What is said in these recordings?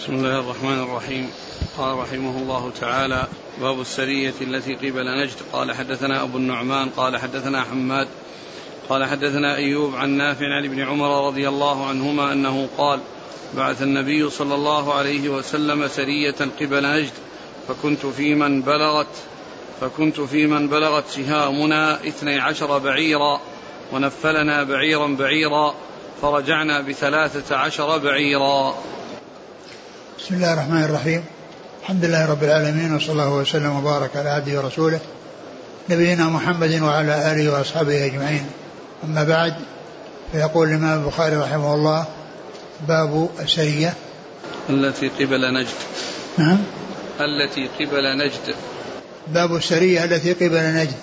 بسم الله الرحمن الرحيم. قال رحمه الله تعالى باب السرية التي قبل نجد. قال حدثنا أبو النعمان قال حدثنا حماد قال حدثنا أيوب عن نافع عن ابن عمر رضي الله عنهما أنه قال بعث النبي صلى الله عليه وسلم سرية قبل نجد فكنت في من بلغت فكنت في من بلغت سهامنا اثني عشر بعيرا ونفلنا بعيرا بعيرا فرجعنا بثلاثة عشر بعيرا. بسم الله الرحمن الرحيم. الحمد لله رب العالمين وصلى الله وسلم وبارك على عبده ورسوله نبينا محمد وعلى آله وأصحابه أجمعين. أما بعد فيقول الإمام البخاري رحمه الله باب السريه التي قبل نجد. نعم. التي قبل نجد. باب السرية التي قبل نجد.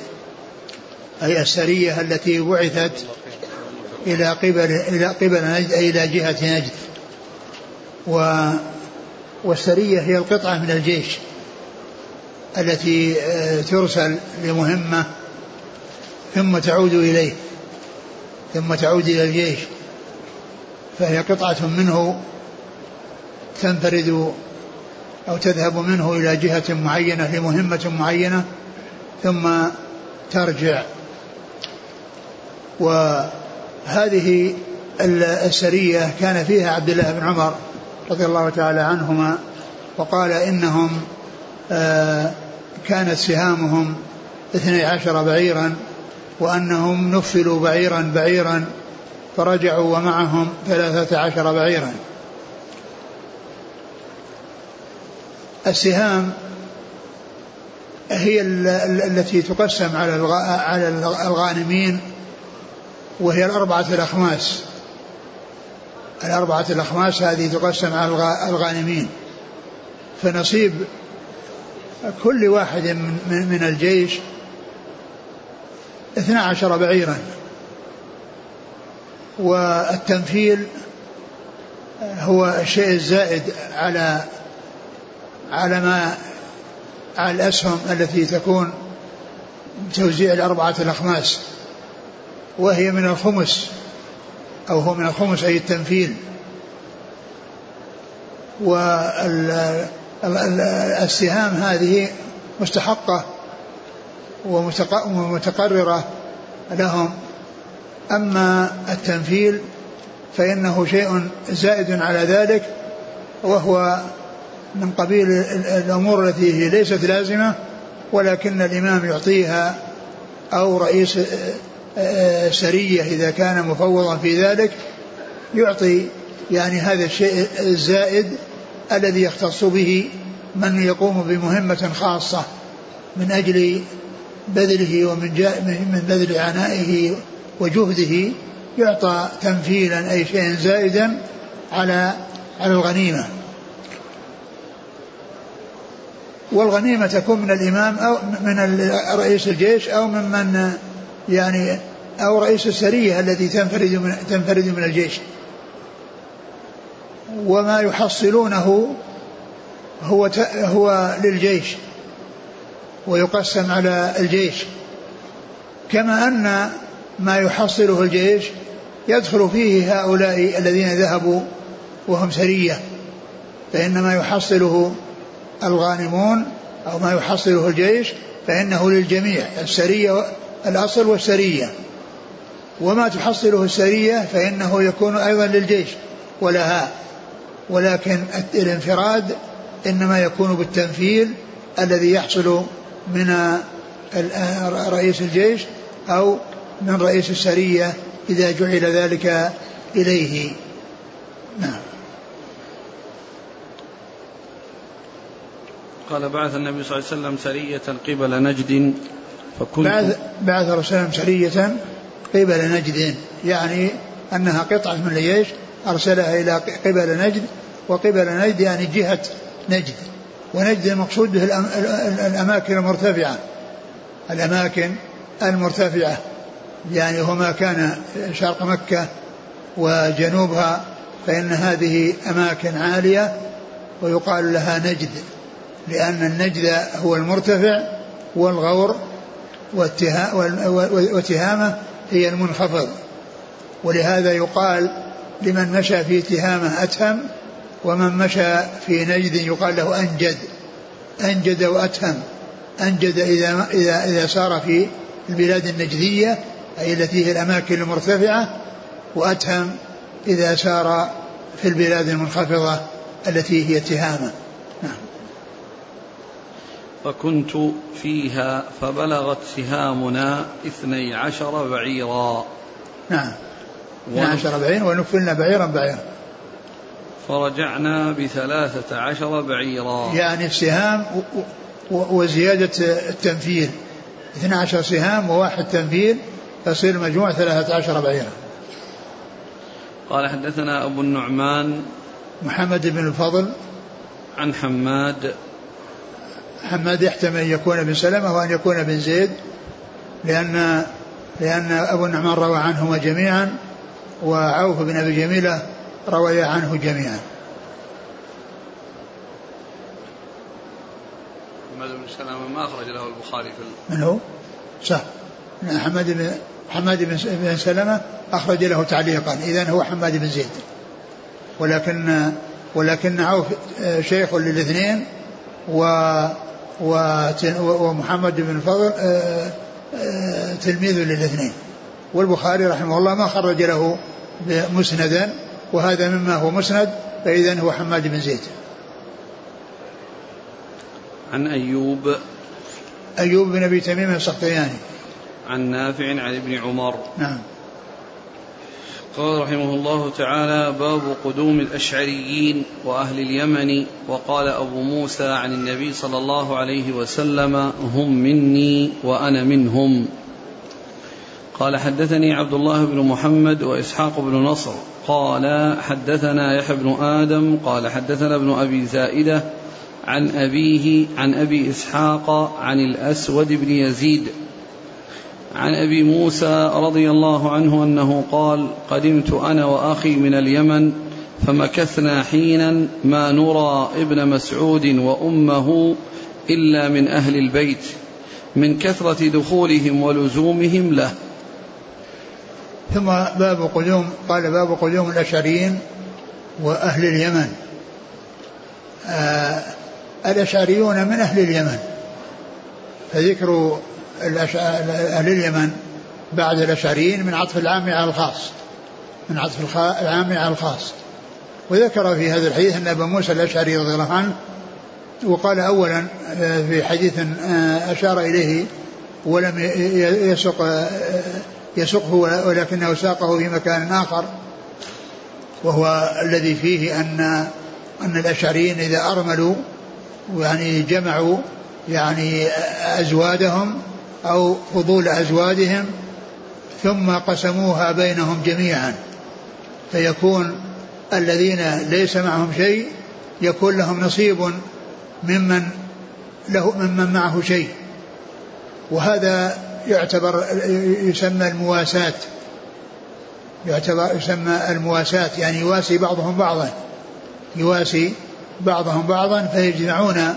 أي السرية التي بعثت إلى قبل إلى قبل نجد أي إلى جهة نجد. و والسرية هي القطعة من الجيش التي آه، ترسل لمهمة ثم تعود إليه ثم تعود إلى الجيش فهي قطعة منه تنفرد أو تذهب منه إلى جهة معينة لمهمة معينة ثم ترجع. وهذه السرية كان فيها عبد الله بن عمر رضي الله تعالى عنهما وقال إنهم آه كانت سهامهم اثني عشر بعيرا وأنهم نفلوا بعيرا بعيرا فرجعوا ومعهم ثلاثة عشر بعيرا. السهام هي التي تقسم على على الغانمين وهي الأربعة الأخماس. الأربعة الأخماس هذه تقسم على الغانمين. فنصيب كل واحد من, من الجيش اثنا عشر بعيرا. والتنفيل هو الشيء الزائد على على ما على الأسهم التي تكون توزيع الأربعة الأخماس وهي من الخمس. أو هو من الخمس أي التنفيذ. والسهام هذه مستحقة ومتقررة لهم. أما التنفيل فإنه شيء زائد على ذلك وهو من قبيل الأمور التي هي ليست لازمة ولكن الإمام يعطيها أو رئيس سرية إذا كان مفوضا في ذلك يعطي يعني هذا الشيء الزائد الذي يختص به من يقوم بمهمة خاصة من أجل بذله ومن من بذل عنائه وجهده يعطى تمثيلا أي شيء زائدا على على الغنيمة. والغنيمة تكون من الإمام أو من رئيس الجيش أو ممن يعني أو رئيس السرية التي تنفرد من تنفرد من الجيش. وما يحصلونه هو هو للجيش ويقسم على الجيش. كما أن ما يحصله الجيش يدخل فيه هؤلاء الذين ذهبوا وهم سرية. فإن ما يحصله الغانمون أو ما يحصله الجيش فإنه للجميع السرية الأصل والسرية. وما تحصله السرية فإنه يكون أيضا للجيش ولها. ولكن الانفراد إنما يكون بالتنفيذ الذي يحصل من رئيس الجيش أو من رئيس السرية إذا جعل ذلك إليه. نعم. قال بعث النبي صلى الله عليه وسلم سرية قبل نجد. فكنت بعث بعث الرسول سرية قبل نجد يعني أنها قطعة من الجيش أرسلها إلى قبل نجد وقبل نجد يعني جهة نجد. ونجد المقصود به الأماكن المرتفعة. الأماكن المرتفعة. يعني هما كان شرق مكة وجنوبها فإن هذه أماكن عالية ويقال لها نجد لأن النجد هو المرتفع والغور والتهامة هي المنخفض. ولهذا يقال لمن مشى في تهامة أتهم ومن مشى في نجد يقال له أنجد. أنجد وأتهم. أنجد إذا إذا إذا سار في البلاد النجدية أي التي هي الأماكن المرتفعة وأتهم إذا سار في البلاد المنخفضة التي هي نعم فكنت فيها فبلغت سهامنا اثني عشر بعيرا. نعم. اثني عشر بعيرا ونفلنا بعيرا بعيرا. فرجعنا بثلاثة عشر بعيرا. يعني السهام وزيادة التنفيذ. 12 سهام وواحد تنفيذ تصير المجموع 13 بعيرا. قال حدثنا أبو النعمان محمد بن الفضل. عن حماد حماد يحتمل أن يكون بن سلمة وأن يكون بن زيد لأن لأن أبو النعمان روى عنهما جميعا وعوف بن أبي جميلة روي عنه جميعا. حماد بن سلمة ما أخرج له البخاري في من هو؟ صح. حماد بن حماد بن سلمة أخرج له تعليقا. إذا هو حماد بن زيد. ولكن ولكن عوف شيخ للاثنين و ومحمد بن الفضل آه، آه، تلميذ للاثنين. والبخاري رحمه الله ما خرج له مسندا وهذا مما هو مسند فإذا هو حماد بن زيد. عن أيوب. أيوب بن أبي تميم السختياني. عن نافع عن ابن عمر. نعم. قال رحمه الله تعالى باب قدوم الأشعريين وأهل اليمن. وقال أبو موسى عن النبي صلى الله عليه وسلم هم مني وأنا منهم. قال حدثني عبد الله بن محمد وإسحاق بن نصر. قال حدثنا يحيى بن آدم. قال حدثنا ابن أبي زائدة عن أبيه عن أبي إسحاق عن الأسود بن يزيد. عن أبي موسى رضي الله عنه أنه قال قدمت أنا وأخي من اليمن فمكثنا حينا ما نرى ابن مسعود وأمه إلا من أهل البيت من كثرة دخولهم ولزومهم له. ثم باب قدوم قال باب قدوم الاشعريين وأهل اليمن. آه الاشعريون من أهل اليمن فذكر أهل اليمن بعد الأشعريين من عطف العام على الخاص من عطف العام على الخاص. وذكر في هذا الحديث أن أبا موسى الأشعري رضي الله عنه وقال أولا آه، في حديث آه، أشار إليه ولم يسق آه، يسقه ولكنه ساقه في مكان آخر وهو الذي فيه أن أن الأشعريين إذا أرملوا يعني جمعوا يعني أزوادهم أو فضول أزواجهم ثم قسموها بينهم جميعا. فيكون الذين ليس معهم شيء يكون لهم نصيب ممن له ممن معه شيء. وهذا يعتبر يسمى المواساة. يعتبر يسمى المواساة يعني يواسي بعضهم بعضا. يواسي بعضهم بعضا فيجمعون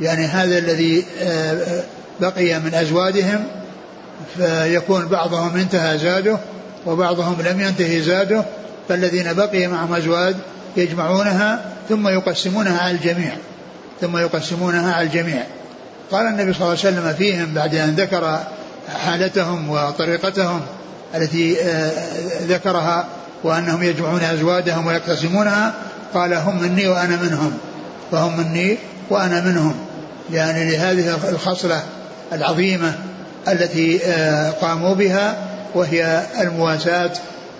يعني هذا الذي آه، بقي من أزواجهم فيكون بعضهم انتهى زاده وبعضهم لم ينتهي زاده فالذين بقي معهم أزواج يجمعونها ثم يقسمونها على الجميع ثم يقسمونها على الجميع. قال النبي صلى الله عليه وسلم فيهم بعد أن ذكر حالتهم وطريقتهم التي آه، ذكرها وأنهم يجمعون أزواجهم ويقتسمونها قال هم مني وأنا منهم فهم مني وأنا منهم يعني لهذه الخصلة العظيمة التي آه، قاموا بها وهي المواساة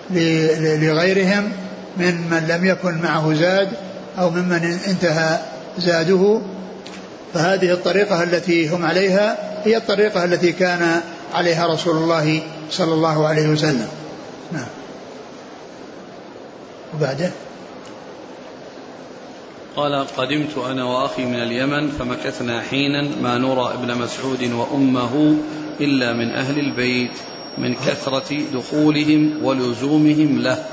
لغيرهم من من لم يكن معه زاد أو ممن انتهى زاده. فهذه الطريقة التي هم عليها هي الطريقة التي كان عليها رسول الله صلى الله عليه وسلم. نعم. وبعده؟ قال قدمت أنا وأخي من اليمن فمكثنا حينا ما نرى ابن مسعود وأمه إلا من أهل البيت من كثرة دخولهم ولزومهم له.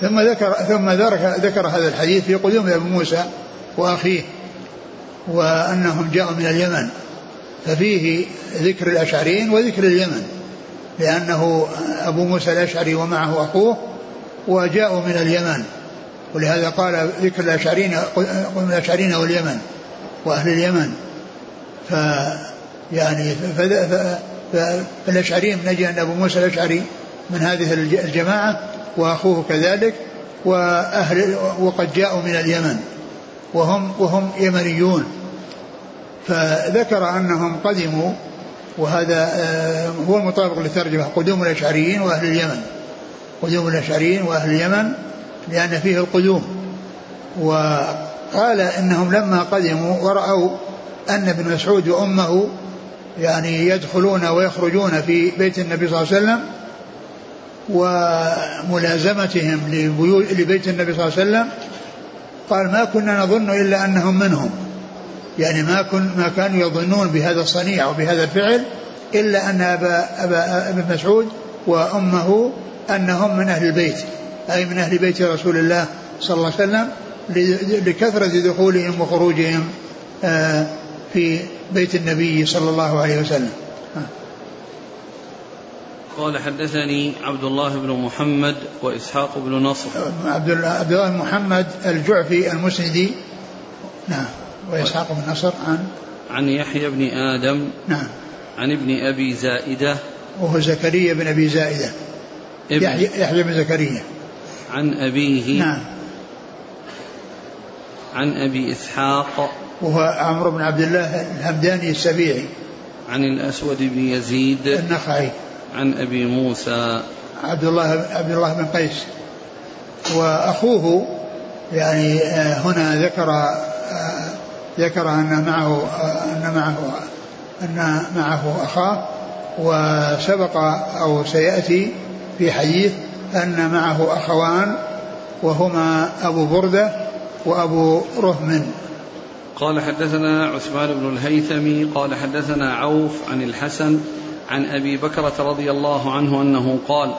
ثم ذكر ثم ذكر هذا الحديث في قدوم أبي موسى وأخيه وأنهم جاءوا من اليمن. ففيه ذكر الأشعريين وذكر اليمن لأنه أبو موسى الأشعري ومعه أخوه وجاءوا من اليمن. ولهذا قال ذكر الأشعرين قل الأشعرين واليمن وأهل اليمن. ف يعني فالأشعريين نجي أن أبو موسى الأشعري من هذه الجماعة وأخوه كذلك وأهل وقد جاءوا من اليمن وهم وهم يمنيون. فذكر أنهم قدموا وهذا آه، هو المطابق للترجمة قدوم الأشعريين وأهل اليمن. قدوم الأشعريين وأهل اليمن لأن فيه القدوم. وقال إنهم لما قدموا ورأوا أن ابن مسعود وأمه يعني يدخلون ويخرجون في بيت النبي صلى الله عليه وسلم وملازمتهم لبيت النبي صلى الله عليه وسلم قال ما كنا نظن إلا أنهم منهم. يعني ما كن ما كانوا يظنون بهذا الصنيع وبهذا الفعل إلا أن أبا, أبا ابن مسعود وأمه أنهم من أهل البيت. أي من أهل بيت رسول الله صلى الله عليه وسلم لكثرة دخولهم وخروجهم آه، في بيت النبي صلى الله عليه وسلم. قال حدثني عبد الله بن محمد وإسحاق بن نصر. عبد الله عبد الله بن محمد الجعفي المسندي. نعم. وإسحاق بن نصر عن؟ عن يحيى بن آدم. نعم. عن ابن أبي زائدة. وهو زكريا بن أبي زائدة. يحيى, يحيى بن زكريا. عن أبيه. نعم. عن أبي إسحاق. وهو عمرو بن عبد الله الهمداني السبيعي. عن الأسود بن يزيد. النخعي. عن أبي موسى. عبد الله عبد الله بن قيس. وأخوه يعني آه، هنا ذكر آه، ذكر أن معه آه، أن معه أن معه أخاه وسبق أو سيأتي في حديث أن معه أخوان وهما أبو بردة وأبو رهم. قال حدثنا عثمان بن الهيثم قال حدثنا عوف عن الحسن عن أبي بكرة رضي الله عنه أنه قال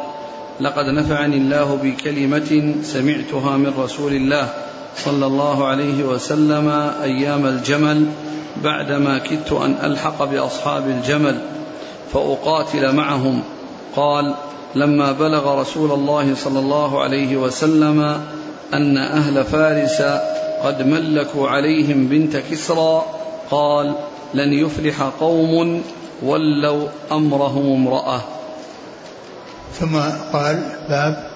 لقد نفعني الله بكلمة سمعتها من رسول الله صلى الله عليه وسلم أيام الجمل بعدما كدت أن ألحق بأصحاب الجمل فأقاتل معهم. قال لما بلغ رسول الله صلى الله عليه وسلم أن أهل فارس قد ملكوا عليهم بنت كسرى قال لن يفلح قوم ولوا أمرهم امرأة. ثم قال باب.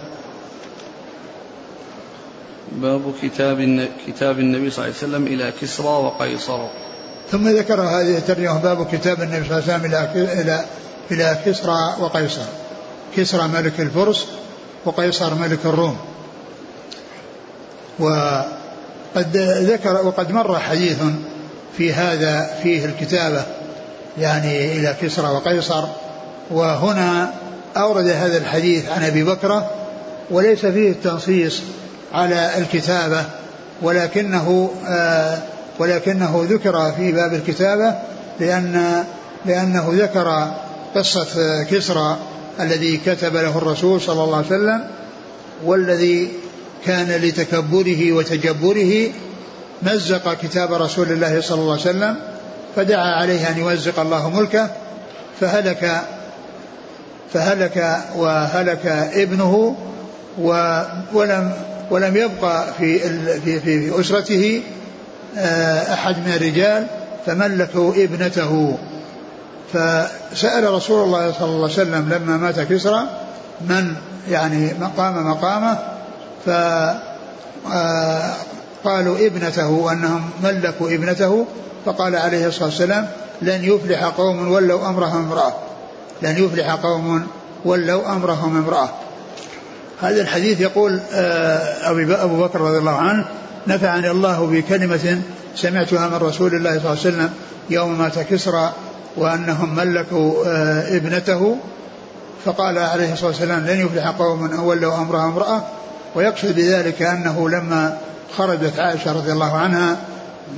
باب كتاب كتاب النبي صلى الله عليه وسلم إلى كسرى وقيصر. ثم ذكر هذه الترجمة باب كتاب النبي صلى الله عليه وسلم إلى إلى إلى كسرى وقيصر. كسرى ملك الفرس وقيصر ملك الروم. وقد ذكر وقد مر حديث في هذا فيه الكتابة يعني إلى كسرى وقيصر وهنا أورد هذا الحديث عن أبي بكرة وليس فيه التنصيص على الكتابة ولكنه آه ولكنه ذكر في باب الكتابة لأن لأنه ذكر قصة كسرى الذي كتب له الرسول صلى الله عليه وسلم والذي كان لتكبره وتجبره مزق كتاب رسول الله صلى الله عليه وسلم فدعا عليه أن يمزق الله ملكه فهلك فهلك وهلك ابنه ولم ولم يبقى في في في أسرته آه، أحد من الرجال فملكوا ابنته. فسأل رسول الله صلى الله عليه وسلم لما مات كسرى من يعني مقام مقامه ف آه، ابنته انهم ملكوا ابنته فقال عليه الصلاة والسلام لن يفلح قوم ولوا أمرهم امرأة. لن يفلح قوم ولوا أمرهم امرأة. هذا الحديث يقول آه، أبو بكر رضي الله عنه نفعني الله بكلمة سمعتها من رسول الله صلى الله عليه وسلم يوم مات كسرى وأنهم ملكوا آه، ابنته فقال عليه الصلاة والسلام لن يفلح قوم ولوا أمرها امرأة. ويقصد بذلك أنه لما خرجت عائشة رضي الله عنها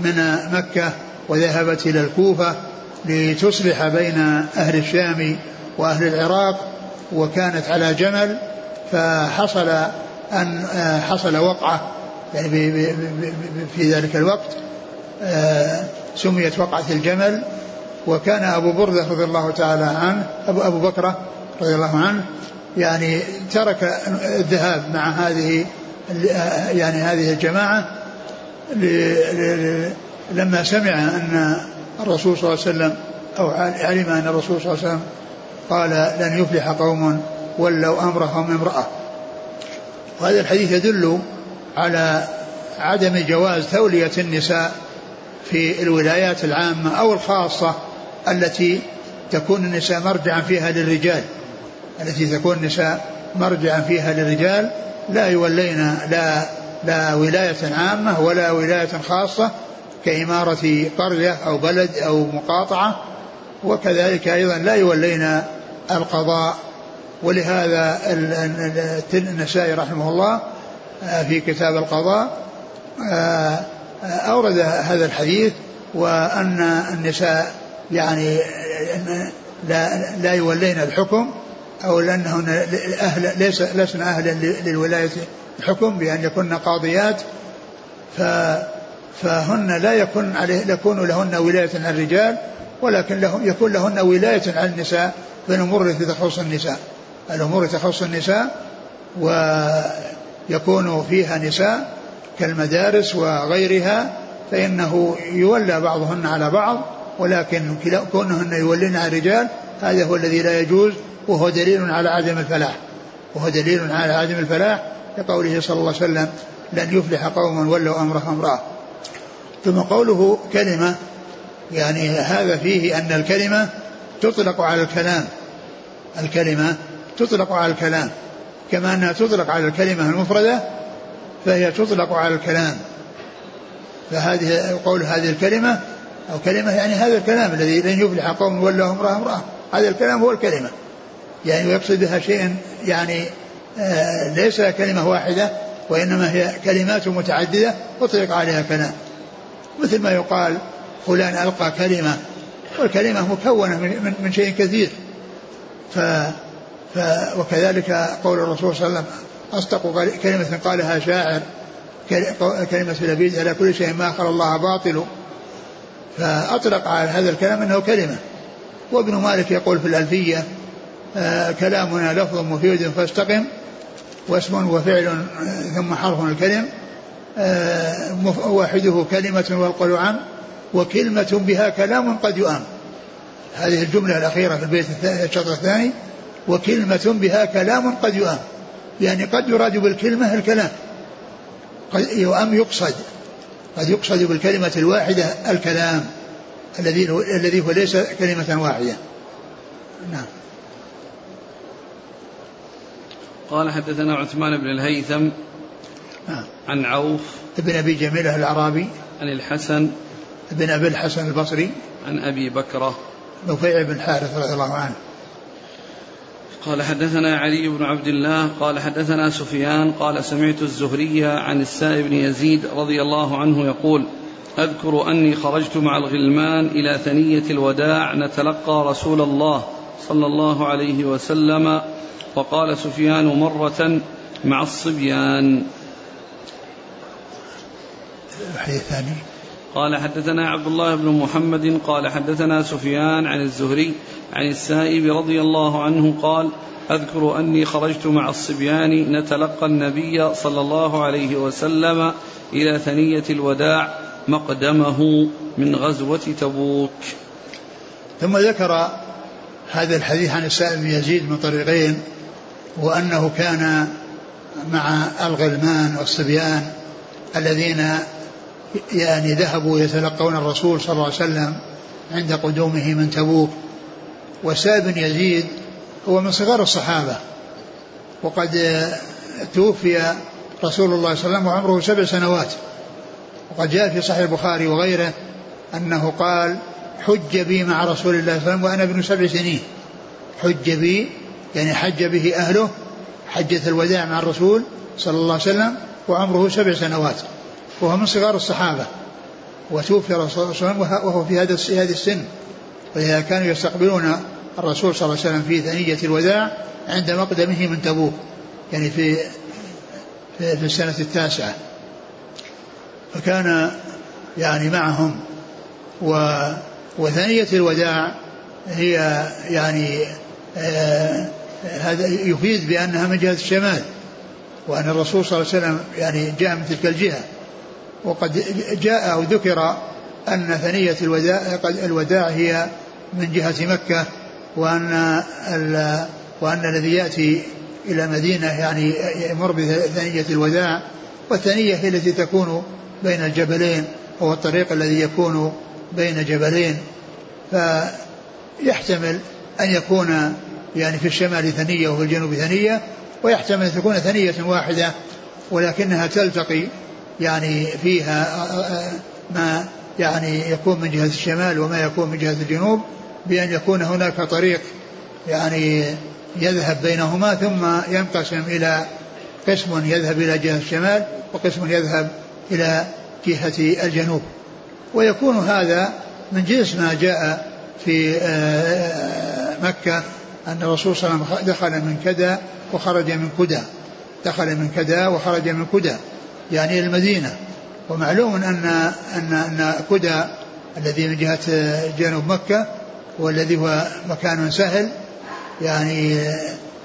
من مكة وذهبت إلى الكوفة لتصلح بين أهل الشام وأهل العراق وكانت على جمل فحصل أن حصل وقعة يعني في ذلك الوقت آه، سميت وقعة الجمل وكان أبو بردة رضي الله تعالى عنه أبو, أبو بكرة رضي الله عنه يعني ترك الذهاب مع هذه يعني هذه الجماعة لما سمع أن الرسول صلى الله عليه وسلم أو علم أن الرسول صلى الله عليه وسلم قال لن يفلح قوم ولوا أمرهم امرأة. وهذا الحديث يدل على عدم جواز تولية النساء في الولايات العامة أو الخاصة التي تكون النساء مرجعا فيها للرجال. التي تكون النساء مرجعا فيها للرجال لا يولين لا لا ولاية عامة ولا ولاية خاصة كإمارة قرية أو بلد أو مقاطعة. وكذلك أيضا لا يولين القضاء. ولهذا النسائي رحمه الله آه، في كتاب القضاء آه، آه، أورد هذا الحديث وأن النساء يعني لا لا يولين الحكم أو لأنهن أهل ليس لسن أهلا للولاية الحكم بأن يكن قاضيات ف فهن لا يكون عليه يكون لهن ولاية على الرجال ولكن لهم يكون لهن ولاية على النساء في الأمور التي تخص النساء. الأمور التي تخص النساء ويكون فيها نساء كالمدارس وغيرها فإنه يولى بعضهن على بعض ولكن كونهن يولين على الرجال هذا هو الذي لا يجوز وهو دليل على عدم الفلاح. وهو دليل على عدم الفلاح لقوله صلى الله عليه وسلم لن يفلح قوم ولوا أمرهم امرأة. ثم قوله كلمة يعني هذا فيه أن الكلمة تطلق على الكلام. الكلمة تطلق على الكلام. كما أنها تطلق على الكلمة المفردة فهي تطلق على الكلام. فهذه قول هذه الكلمة أو كلمة يعني هذا الكلام الذي لن يفلح قوم ولوا امراه امرأة. هذا الكلام هو الكلمة. يعني ويقصد بها شيء يعني آه ليس كلمة واحدة وإنما هي كلمات متعددة أطلق عليها كلام. مثل ما يقال فلان ألقى كلمة والكلمة مكونة من, من شيء كثير. ف, ف وكذلك قول الرسول صلى الله عليه وسلم أصدق كلمة قالها شاعر كلمة لبيد على كل شيء ما أخر الله باطل. فأطلق على هذا الكلام أنه كلمة. وابن مالك يقول في الألفية آه، كلامنا لفظ مفيد فاستقم واسم وفعل ثم حرف الكلم آه، واحدة كلمة والقول عام وكلمة بها كلام قد يؤام هذه الجملة الأخيرة في البيت الشطر الثاني وكلمة بها كلام قد يؤام يعني قد يراد بالكلمة الكلام. قد يؤام يقصد. قد يقصد بالكلمة الواحدة الكلام الذي الذي هو ليس كلمة واحدة. نعم. قال حدثنا عثمان بن الهيثم نعم. عن عوف ابن أبي جميله الأعرابي. عن الحسن ابن أبي الحسن البصري. عن أبي بكرة نفيع بن الحارث رضي الله عنه. قال حدثنا علي بن عبد الله قال حدثنا سفيان قال سمعت الزهري عن السائب بن يزيد رضي الله عنه يقول أذكر أني خرجت مع الغلمان إلى ثنية الوداع نتلقى رسول الله صلى الله عليه وسلم وقال سفيان مرة مع الصبيان. الحديث الثاني قال حدثنا عبد الله بن محمد قال حدثنا سفيان عن الزهري عن السائب رضي الله عنه قال أذكر أني خرجت مع الصبيان نتلقى النبي صلى الله عليه وسلم إلى ثنية الوداع مقدمه من غزوة تبوك. ثم ذكر هذا الحديث عن السائب يزيد من طريقين وأنه كان مع الغلمان والصبيان الذين يعني ذهبوا يتلقون الرسول صلى الله عليه وسلم عند قدومه من تبوك. وسائب بن يزيد هو من صغار الصحابة. وقد توفي رسول الله صلى الله عليه وسلم وعمره سبع سنوات. وقد جاء في صحيح البخاري وغيره أنه قال حج بي مع رسول الله صلى الله عليه وسلم وأنا ابن سبع سنين. حج بي يعني حج به أهله حجة الوداع مع الرسول صلى الله عليه وسلم وعمره سبع سنوات. وهو من صغار الصحابة وتوفي الرسول صلى الله عليه وسلم وهو في هذا هذه السن. ولذا كانوا يستقبلون الرسول صلى الله عليه وسلم في ثنية الوداع عند مقدمه من تبوك يعني في في, في السنة التاسعة. فكان يعني معهم و وثنية الوداع هي يعني آه هذا يفيد بأنها من جهة الشمال وأن الرسول صلى الله عليه وسلم يعني جاء من تلك الجهة. وقد جاء أو ذكر أن ثنية الوداع, الوداع هي من جهة مكة وأن وأن الذي يأتي إلى مدينة يعني يمر بثنية الوداع والثنية هي التي تكون بين الجبلين هو الطريق الذي يكون بين جبلين. فيحتمل أن يكون يعني في الشمال ثنية وفي الجنوب ثنية ويحتمل أن تكون ثنية واحدة ولكنها تلتقي يعني فيها ما يعني يكون من جهة الشمال وما يكون من جهة الجنوب بأن يكون هناك طريق يعني يذهب بينهما ثم ينقسم إلى قسم يذهب إلى جهة الشمال وقسم يذهب إلى جهة الجنوب. ويكون هذا من جنس ما جاء في آه، مكة أن الرسول صلى الله عليه وسلم دخل من كدا وخرج من كدى دخل من كدا وخرج من كدى. يعني المدينة. ومعلوم أن أن أن كدى الذي من جهة جنوب مكة والذي هو مكان سهل يعني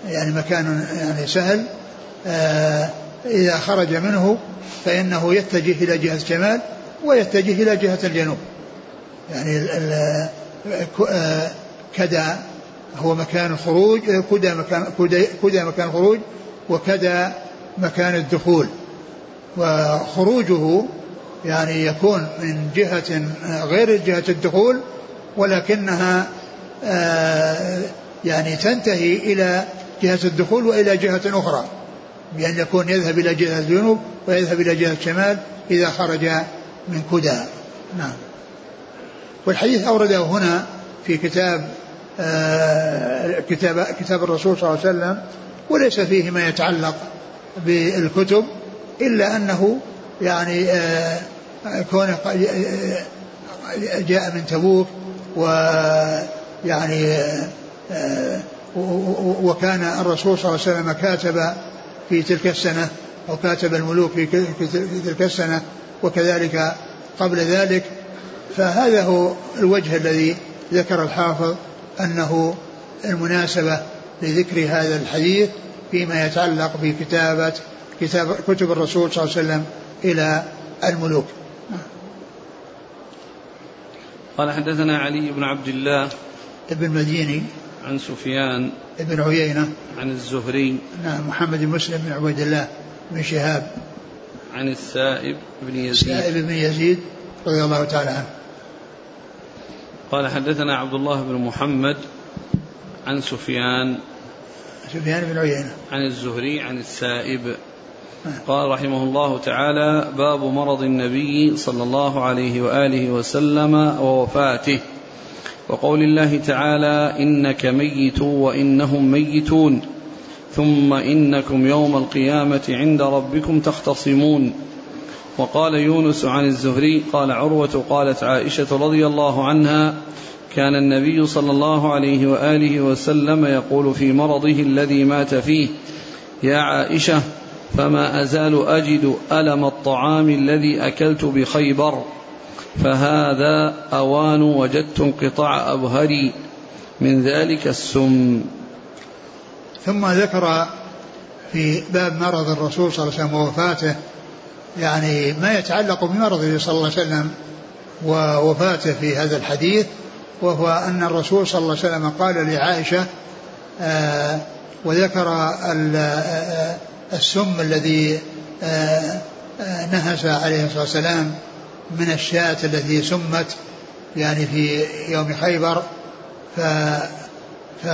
يعني مكان يعني سهل. آه، إذا خرج منه فإنه يتجه إلى جهة الشمال ويتجه إلى جهة الجنوب. يعني آه، كدا هو مكان الخروج كدا مكان كدا مكان الخروج وكدا مكان الدخول. وخروجه يعني يكون من جهة غير جهة الدخول ولكنها آه، يعني تنتهي إلى جهة الدخول وإلى جهة أخرى بأن يكون يذهب إلى جهة الجنوب ويذهب إلى جهة الشمال إذا خرج من كدى نعم. والحديث أورده هنا في كتاب آه، كتاب كتاب الرسول صلى الله عليه وسلم وليس فيه ما يتعلق بالكتب إلا أنه يعني آه، كونه جاء من تبوك ويعني آه، وكان الرسول صلى الله عليه وسلم كاتب في تلك السنة أو كاتب الملوك في تلك السنة وكذلك قبل ذلك. فهذا هو الوجه الذي ذكر الحافظ أنه المناسبة لذكر هذا الحديث فيما يتعلق بكتابة كتاب كتب الرسول صلى الله عليه وسلم إلى الملوك. قال حدثنا علي بن عبد الله ابن مديني عن سفيان ابن عيينة عن الزهري نعم محمد بن مسلم بن عبيد الله بن شهاب عن السائب بن يزيد. السائب بن يزيد رضي الله تعالى عنه. قال حدثنا عبد الله بن محمد عن سفيان سفيان بن عيينة. عن الزهري عن السائب قال رحمه الله تعالى باب مرض النبي صلى الله عليه وآله وسلم ووفاته. وقول الله تعالى إنك ميت وإنهم ميتون ثم إنكم يوم القيامة عند ربكم تختصمون. وقال يونس عن الزهري قال عروة قالت عائشة رضي الله عنها كان النبي صلى الله عليه وآله وسلم يقول في مرضه الذي مات فيه يا عائشة فما أزال أجد ألم الطعام الذي أكلت بخيبر فهذا أوان وجدت انقطاع أبهري من ذلك السم. ثم ذكر في باب مرض الرسول صلى الله عليه وسلم ووفاته يعني ما يتعلق بمرضه صلى الله عليه وسلم ووفاته في هذا الحديث وهو أن الرسول صلى الله عليه وسلم قال لعائشة آه وذكر آه، السم الذي آه آه نهس عليه الصلاة والسلام من الشاة التي سمت يعني في يوم خيبر ف, ف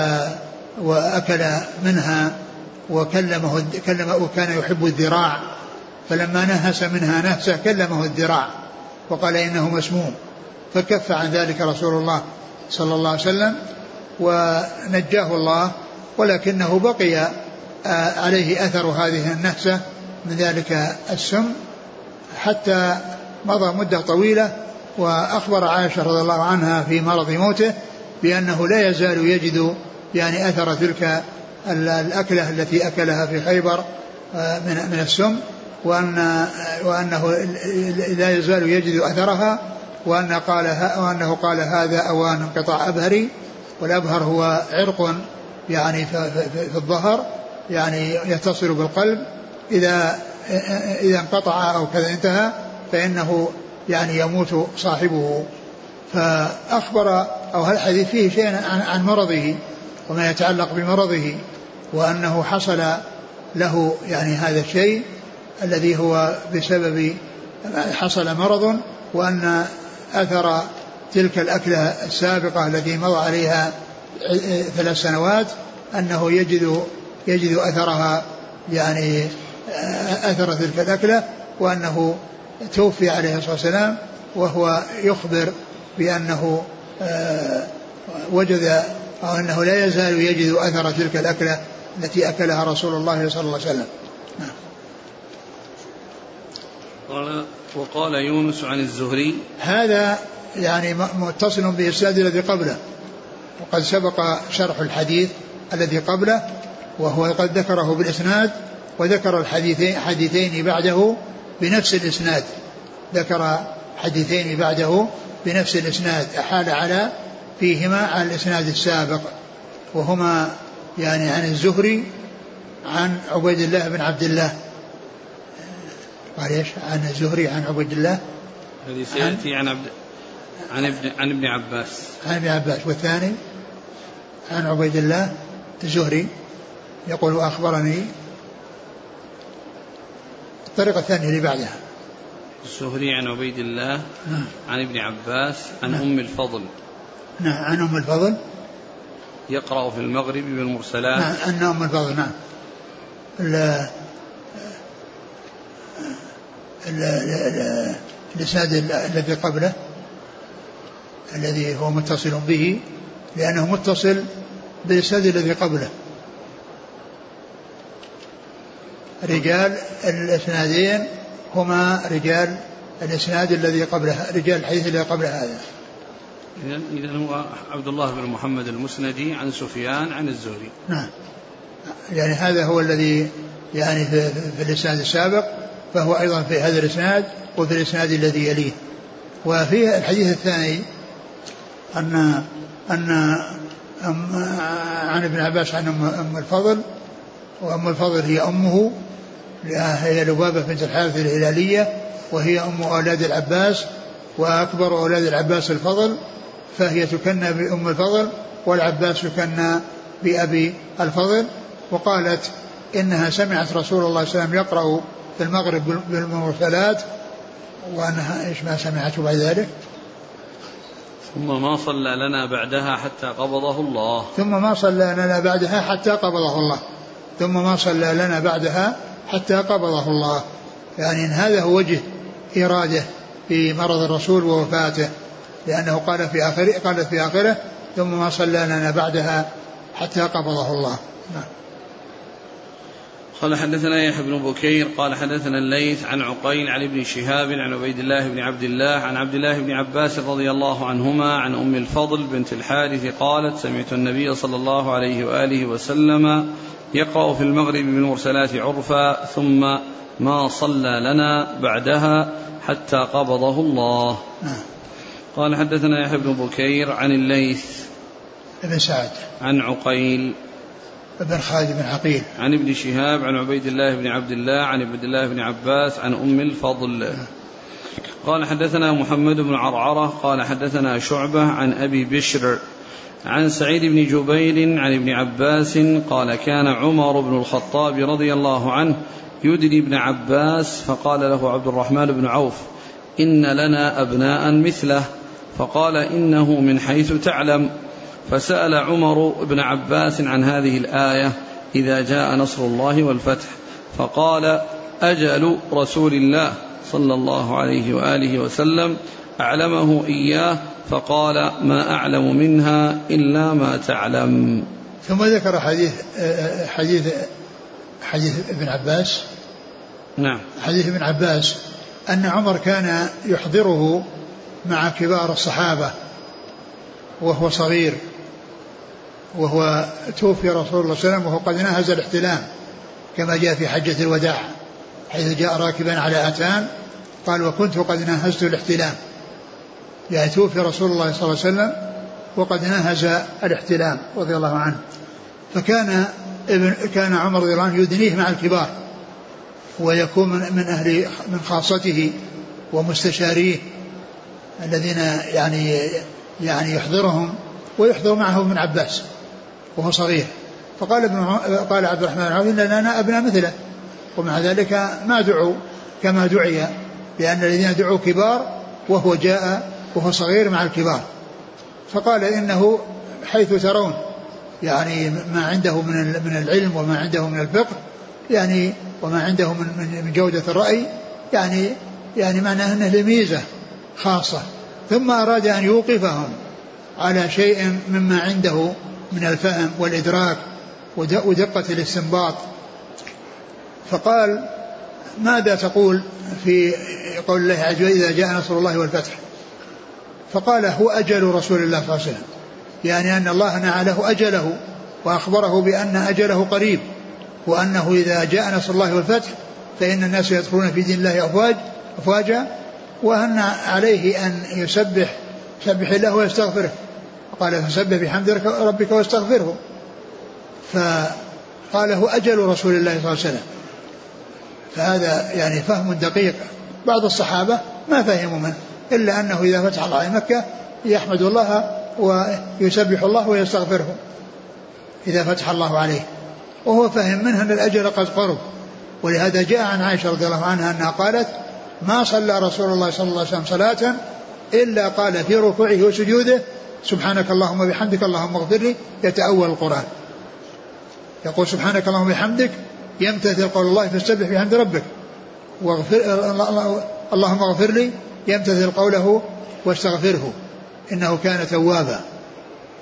وأكل منها وكلمه كلم وكان يحب الذراع فلما نهس منها نهسة كلمه الذراع وقال إنه مسموم فكف عن ذلك رسول الله صلى الله عليه وسلم ونجاه الله ولكنه بقي عليه أثر هذه النهسة من ذلك السم حتى مضى مدة طويلة وأخبر عائشة رضي الله عنها في مرض موته بأنه لا يزال يجد يعني أثر تلك الأكلة التي أكلها في خيبر آه، من من السم وأن وأنه لا يزال يجد أثرها وأن قال وأنه قال هذا أوان انقطاع أبهري والأبهر هو عرق يعني في الظهر يعني يتصل بالقلب إذا إذا انقطع أو كذا انتهى فإنه يعني يموت صاحبه. فأخبر أو هل الحديث فيه شيء عن, عن مرضه وما يتعلق بمرضه وأنه حصل له يعني هذا الشيء الذي هو بسبب حصل مرض وأن أثر تلك الأكلة السابقة التي مضى عليها ثلاث سنوات أنه يجد يجد أثرها يعني أثر تلك الأكلة وأنه توفي عليه الصلاة والسلام وهو يخبر بأنه آه، وجد أو أنه لا يزال يجد أثر تلك الأكلة التي أكلها رسول الله صلى الله عليه وسلم نعم. قال وقال يونس عن الزهري هذا يعني متصل بالإسناد الذي قبله وقد سبق شرح الحديث الذي قبله وهو قد ذكره بالإسناد وذكر الحديثين حديثين بعده بنفس الإسناد. ذكر حديثين بعده بنفس الإسناد. أحال على فيهما على الإسناد السابق. وهما يعني عن الزهري عن عبيد الله بن عبد الله قال إيش؟ عن الزهري عن عبيد الله الذي سيأتي عن عبد عن ابن عن ابن عباس. عن ابن عباس. والثاني عن عبيد الله الزهري. يقول واخبرني الطريقة الثانية اللي بعدها. الزهري عن عبيد الله نعم. عن ابن عباس عن نعم. أم الفضل. نعم عن أم الفضل. يقرأ في المغرب بالمرسلات. نعم عن أم الفضل نعم. الإسناد الذي قبله الذي هو متصل به لأنه متصل بالإسناد الذي قبله. رجال الإسنادين هما رجال الإسناد الذي قبله رجال الحديث الذي قبل هذا. إذا إذا هو عبد الله بن محمد المسندي عن سفيان عن الزهري. نعم. يعني هذا هو الذي يعني في, في الإسناد السابق فهو أيضا في هذا الإسناد وفي الإسناد الذي يليه. وفي الحديث الثاني أن أن عن ابن عباس عن أم الفضل وأم الفضل هي أمه هي لبابة بنت الحارث الهلالية وهي أم أولاد العباس وأكبر أولاد العباس الفضل فهي تكنى بأم الفضل والعباس يكنى بأبي الفضل. وقالت إنها سمعت رسول الله صلى الله عليه وسلم يقرأ في المغرب بالمرسلات وأنها إيش ما سمعته بعد ذلك؟ ثم ما صلى لنا بعدها حتى قبضه الله. ثم ما صلى لنا بعدها حتى قبضه الله. ثم ما صلى لنا بعدها حتى قبضه الله. يعني إن هذا هو وجه إرادة في مرض الرسول ووفاته. لأنه قال في آخره قال في آخره ثم ما صلى لنا بعدها حتى قبضه الله. نعم. قال حدثنا يحيى بن بكير قال حدثنا الليث عن عقيل عن ابن شهاب عن عبيد الله بن عبد الله عن عبد الله بن عباس رضي الله عنهما عن أم الفضل بنت الحارث قالت سمعت النبي صلى الله عليه وآله وسلم يقرأ في المغرب بالمرسلات عرفا ثم ما صلى لنا بعدها حتى قبضه الله. قال حدثنا يحيى بن بكير عن الليث بن سعد عن عقيل بن خالد بن عقيل عن ابن شهاب عن عبيد الله بن عبد الله عن عبد الله بن عباس عن أم الفضل. قال حدثنا محمد بن عرعرة قال حدثنا شعبة عن أبي بشر عن سعيد بن جبير عن ابن عباس قال كان عمر بن الخطاب رضي الله عنه يدني ابن عباس فقال له عبد الرحمن بن عوف إن لنا أبناء مثله فقال إنه من حيث تعلم فسأل عمر بن عباس عن هذه الآية إذا جاء نصر الله والفتح فقال أجل رسول الله صلى الله عليه وآله وسلم أعلمه إياه فقال ما أعلم منها إلا ما تعلم. ثم ذكر حديث حديث حديث ابن عباس. نعم. حديث ابن عباس أن عمر كان يحضره مع كبار الصحابة وهو صغير وهو توفي رسول الله صلى الله عليه وسلم وهو قد نهز الاحتلام كما جاء في حجة الوداع حيث جاء راكبا على أتان قال وكنت قد نهزت الاحتلام. يعني توفي رسول الله صلى الله عليه وسلم وقد نهز الاحتلام رضي الله عنه. فكان ابن كان عمر رضي الله عنه يدنيه مع الكبار ويكون من أهل من خاصته ومستشاريه الذين يعني يعني يحضرهم ويحضر معه ابن عباس وهو صغير. فقال ابن قال عبد الرحمن بن عوف إن لنا أبناء مثله. ومع ذلك ما دعوا كما دعي لأن الذين دعوا كبار وهو جاء وهو صغير مع الكبار. فقال إنه حيث ترون يعني ما عنده من من العلم وما عنده من الفقه يعني وما عنده من من جودة الرأي يعني يعني معناه انه لميزة خاصة. ثم أراد أن يوقفهم على شيء مما عنده من الفهم والإدراك ودقة الاستنباط. فقال ماذا تقول في قول الله عز وجل إذا جاء نصر الله والفتح؟ فقال هو أجل رسول الله صلى الله عليه وسلم. يعني أن الله نعى له أجله وأخبره بأن أجله قريب وأنه إذا جاء نصر الله والفتح فإن الناس يدخلون في دين الله أفواج أفواجا وأن عليه أن يسبح سبح الله ويستغفره. قال فسبح بحمد ربك واستغفره. فقال هو أجل رسول الله صلى الله عليه وسلم. فهذا يعني فهم دقيق. بعض الصحابة ما فهموا منه. إلا أنه إذا فتح الله مكة يحمد الله ويسبح الله ويستغفره إذا فتح الله عليه. وهو فهم منه أن الأجر قد قرب. ولهذا جاء عن عائشة رضي الله عنها أنها قالت ما صلى رسول الله صلى الله عليه وسلم صلاة إلا قال في ركوعه وسجوده سبحانك اللهم وبحمدك اللهم اغفر لي. يتأول القرآن. يقول سبحانك اللهم وبحمدك يمتثل قول الله فاستبح بحمد ربك واغفر اللهم اغفر لي يمتثل قوله واستغفره إنه كان توابا.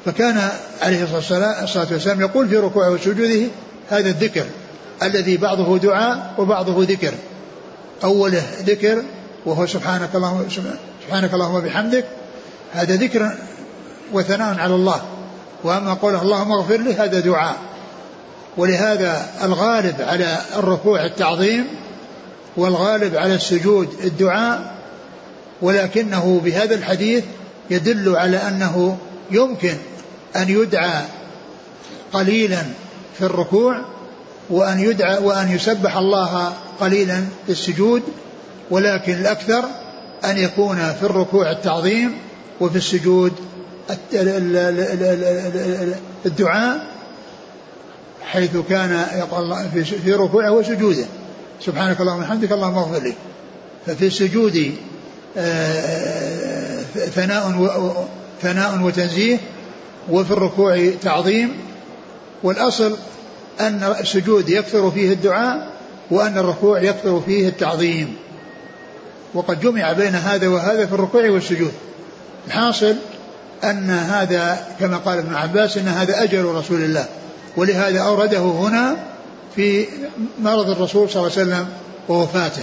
فكان عليه الصلاة والسلام يقول في ركوعه وسجوده هذا الذكر الذي بعضه دعاء وبعضه ذكر. أوله ذكر وهو سبحانك اللهم سبحانك اللهم وبحمدك هذا ذكر وثناء على الله. وأما قوله اللهم اغفر لي هذا دعاء. ولهذا الغالب على الركوع التعظيم والغالب على السجود الدعاء ولكنه بهذا الحديث يدل على أنه يمكن أن يدعى قليلا في الركوع وأن يدعى وأن يسبح الله قليلا في السجود ولكن الأكثر أن يكون في الركوع التعظيم وفي السجود الدعاء حيث كان في ركوعه وسجوده. سبحانك اللهم وبحمدك اللهم اغفر لي. ففي السجود ثناء ثناء وتنزيه وفي الركوع تعظيم. والأصل أن السجود يكثر فيه الدعاء وأن الركوع يكثر فيه التعظيم. وقد جمع بين هذا وهذا في الركوع والسجود. الحاصل أن هذا كما قال ابن عباس إن هذا أجل رسول الله ولهذا أورده هنا في مرض الرسول صلى الله عليه وسلم ووفاته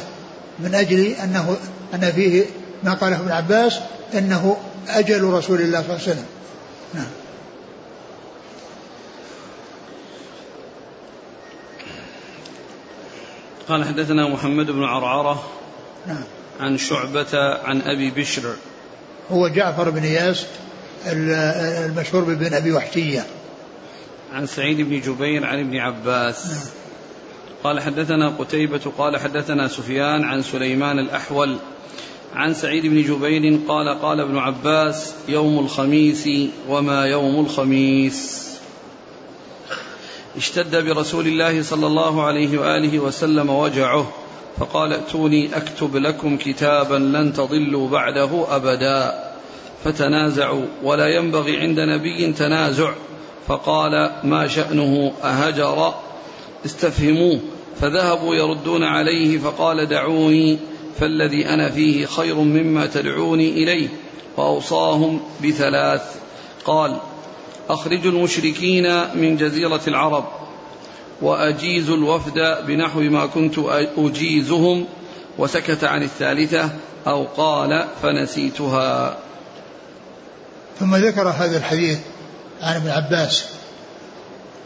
من أجل أنه أن فيه ما قاله ابن عباس أنه أجل رسول الله صلى الله عليه وسلم. نعم. قال حدثنا محمد بن عرعرة نعم. عن شعبة عن أبي بشر. هو جعفر بن إياس المشهور بابن أبي وحشية. عن سعيد بن جبير عن ابن عباس. نعم. قال حدثنا قتيبة قال حدثنا سفيان عن سليمان الأحول عن سعيد بن جبير قال قال ابن عباس يوم الخميس وما يوم الخميس. اشتد برسول الله صلى الله عليه وآله وسلم وجعه فقال ائتوني أكتب لكم كتابا لن تضلوا بعده أبدا. فتنازعوا ولا ينبغي عند نبي تنازع. فقال ما شأنه أهجر؟ استفهموه. فذهبوا يردون عليه فقال دعوني. فالذي أنا فيه خير مما تدعوني إليه وأوصاهم بثلاث. قال أخرجوا المشركين من جزيرة العرب وأجيزوا الوفد بنحو ما كنت أجيزهم. وسكت عن الثالثة أو قال فنسيتها. ثم ذكر هذا الحديث عن ابن عباس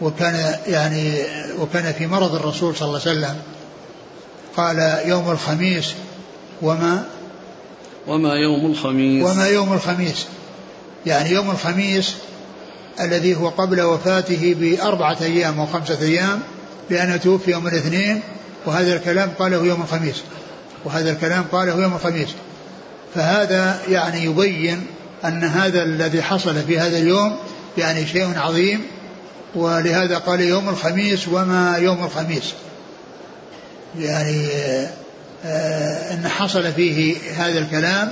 وكان يعني وكان في مرض الرسول صلى الله عليه وسلم. قال يوم الخميس وما وما يوم الخميس. وما يوم الخميس. يعني يوم الخميس الذي هو قبل وفاته بأربعة أيام أو خمسة أيام لأنه توفي يوم الاثنين وهذا الكلام قاله يوم الخميس. وهذا الكلام قاله يوم الخميس. فهذا يعني يبين أن هذا الذي حصل في هذا اليوم يعني شيء عظيم ولهذا قال يوم الخميس وما يوم الخميس. يعني أن حصل فيه هذا الكلام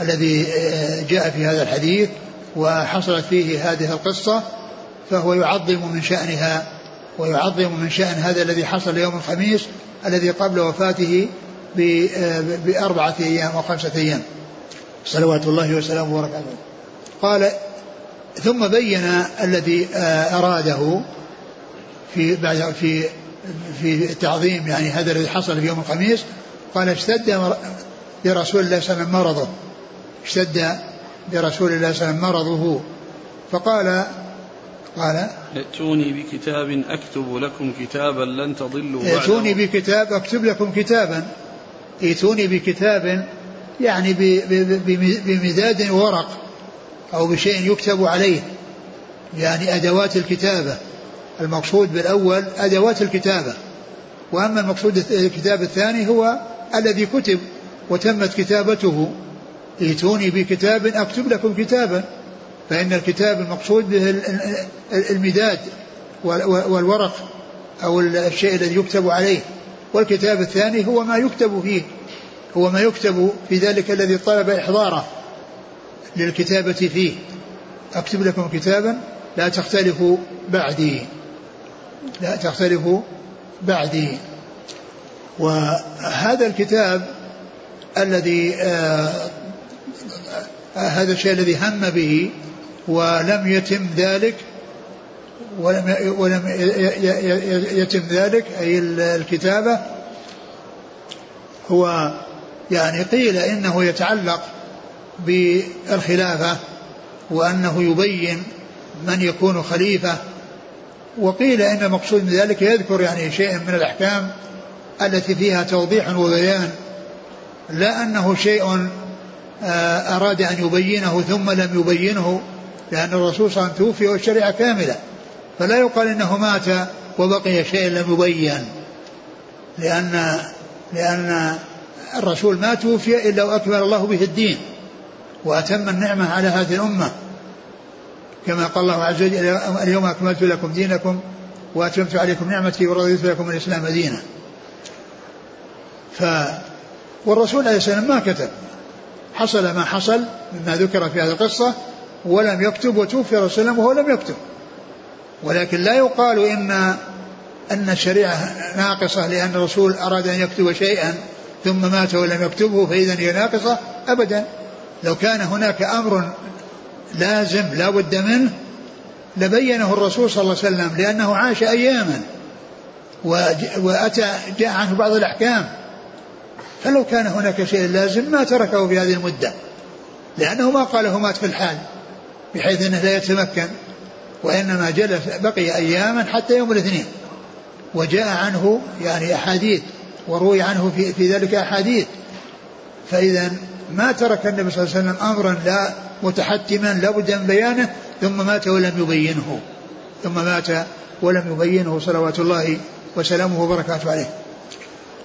الذي آه، جاء في هذا الحديث وحصلت فيه هذه القصة فهو يعظم من شأنها ويعظم من شأن هذا الذي حصل يوم الخميس الذي قبل وفاته آه، بأربعة أيام أو خمسة أيام. صلوات الله وسلامه وبركاته. قال ثم بين الذي أراده في بعد في في تعظيم يعني هذا الذي حصل في يوم الخميس قال اشتد برسول الله صلى الله عليه وسلم مرضه. اشتد برسول الله صلى الله عليه وسلم مرضه. فقال قال ائتوني بكتاب أكتب لكم كتابا لن تضلوا بعده. ائتوني بكتاب اكتب لكم كتابا. ائتوني بكتاب يعني بمداد ورق أو بشيء يكتب عليه. يعني أدوات الكتابة. المقصود بالأول أدوات الكتابة. وأما المقصود الكتاب الثاني هو الذي كتب وتمت كتابته. ائتوني بكتاب أكتب لكم كتابا. فإن الكتاب المقصود به المداد والورق أو الشيء الذي يكتب عليه. والكتاب الثاني هو ما يكتب فيه. هو ما يكتب في ذلك الذي طلب إحضاره للكتابة فيه. أكتب لكم كتابا لا تختلفوا بعدي. لا تختلفوا بعدي. وهذا الكتاب الذي آه هذا الشيء الذي هم به ولم يتم ذلك ولم ولم يتم ذلك أي الكتابة. هو يعني قيل إنه يتعلق بالخلافة وأنه يبين من يكون خليفة وقيل إن المقصود من ذلك يذكر يعني شيء من الأحكام التي فيها توضيح وبيان لا أنه شيء آه، أراد أن يبينه ثم لم يبينه لأن الرسول صلى الله عليه وسلم توفي والشريعة كاملة. فلا يقال إنه مات وبقي شيء لم يبين لأن لأن الرسول ما توفي إلا وأكمل الله به الدين وأتم النعمة على هذه الأمة. كما قال الله عز وجل اليوم أكملت لكم دينكم وأتممت عليكم نعمتي ورضيت لكم الإسلام دينا. ف والرسول عليه السلام ما كتب. حصل ما حصل مما ذكر في هذه القصة ولم يكتب وتوفي رسول الله وهو لم يكتب. ولكن لا يقال إن أن الشريعة ناقصة لأن الرسول أراد أن يكتب شيئا ثم مات ولم يكتبه فإذا هي ناقصة أبدا. لو كان هناك أمر لازم لا بد منه لبينه الرسول صلى الله عليه وسلم لأنه عاش أياما وأتى جاء عنه بعض الأحكام. فلو كان هناك شيء لازم ما تركه في هذه المدة لأنه ما قاله مات في الحال بحيث أنه لا يتمكن وإنما جلس بقي أياما حتى يوم الاثنين. وجاء عنه يعني أحاديث وروي عنه في, في ذلك أحاديث. فإذا ما ترك النبي صلى الله عليه وسلم أمرا لا متحتما لابد من بيانه ثم مات ولم يبينه ثم مات ولم يبينه صلوات الله وسلامه وبركاته عليه.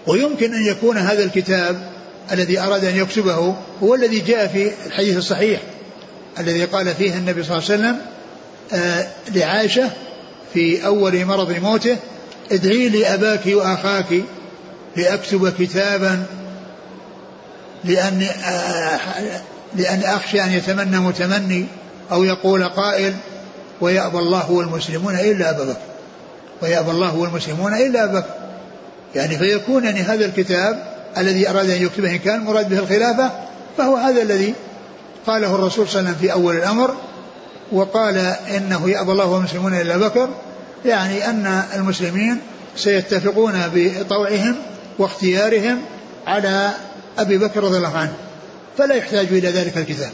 ويمكن أن يكون هذا الكتاب الذي أراد أن يكتبه هو الذي جاء في الحديث الصحيح الذي قال فيه النبي صلى الله عليه وسلم آه لعائشة في أول مرض موته ادعي لي أباك وأخاك لأكتب كتابا لأن آه لأن أخشى أن يتمنى متمني أو يقول قائل ويأبى الله والمسلمون إلا أبا بكر ويأبى الله والمسلمون إلا أبا بكر. يعني فيكون يعني هذا الكتاب الذي أراد أن يكتبه إن كان مراد به الخلافة فهو هذا الذي قاله الرسول صلى الله عليه وسلم في أول الأمر وقال إنه يأبى الله والمسلمون إلا بكر يعني أن المسلمين سيتفقون بطوعهم واختيارهم على أبي بكر رضي الله عنه فلا يحتاج إلى ذلك الكتاب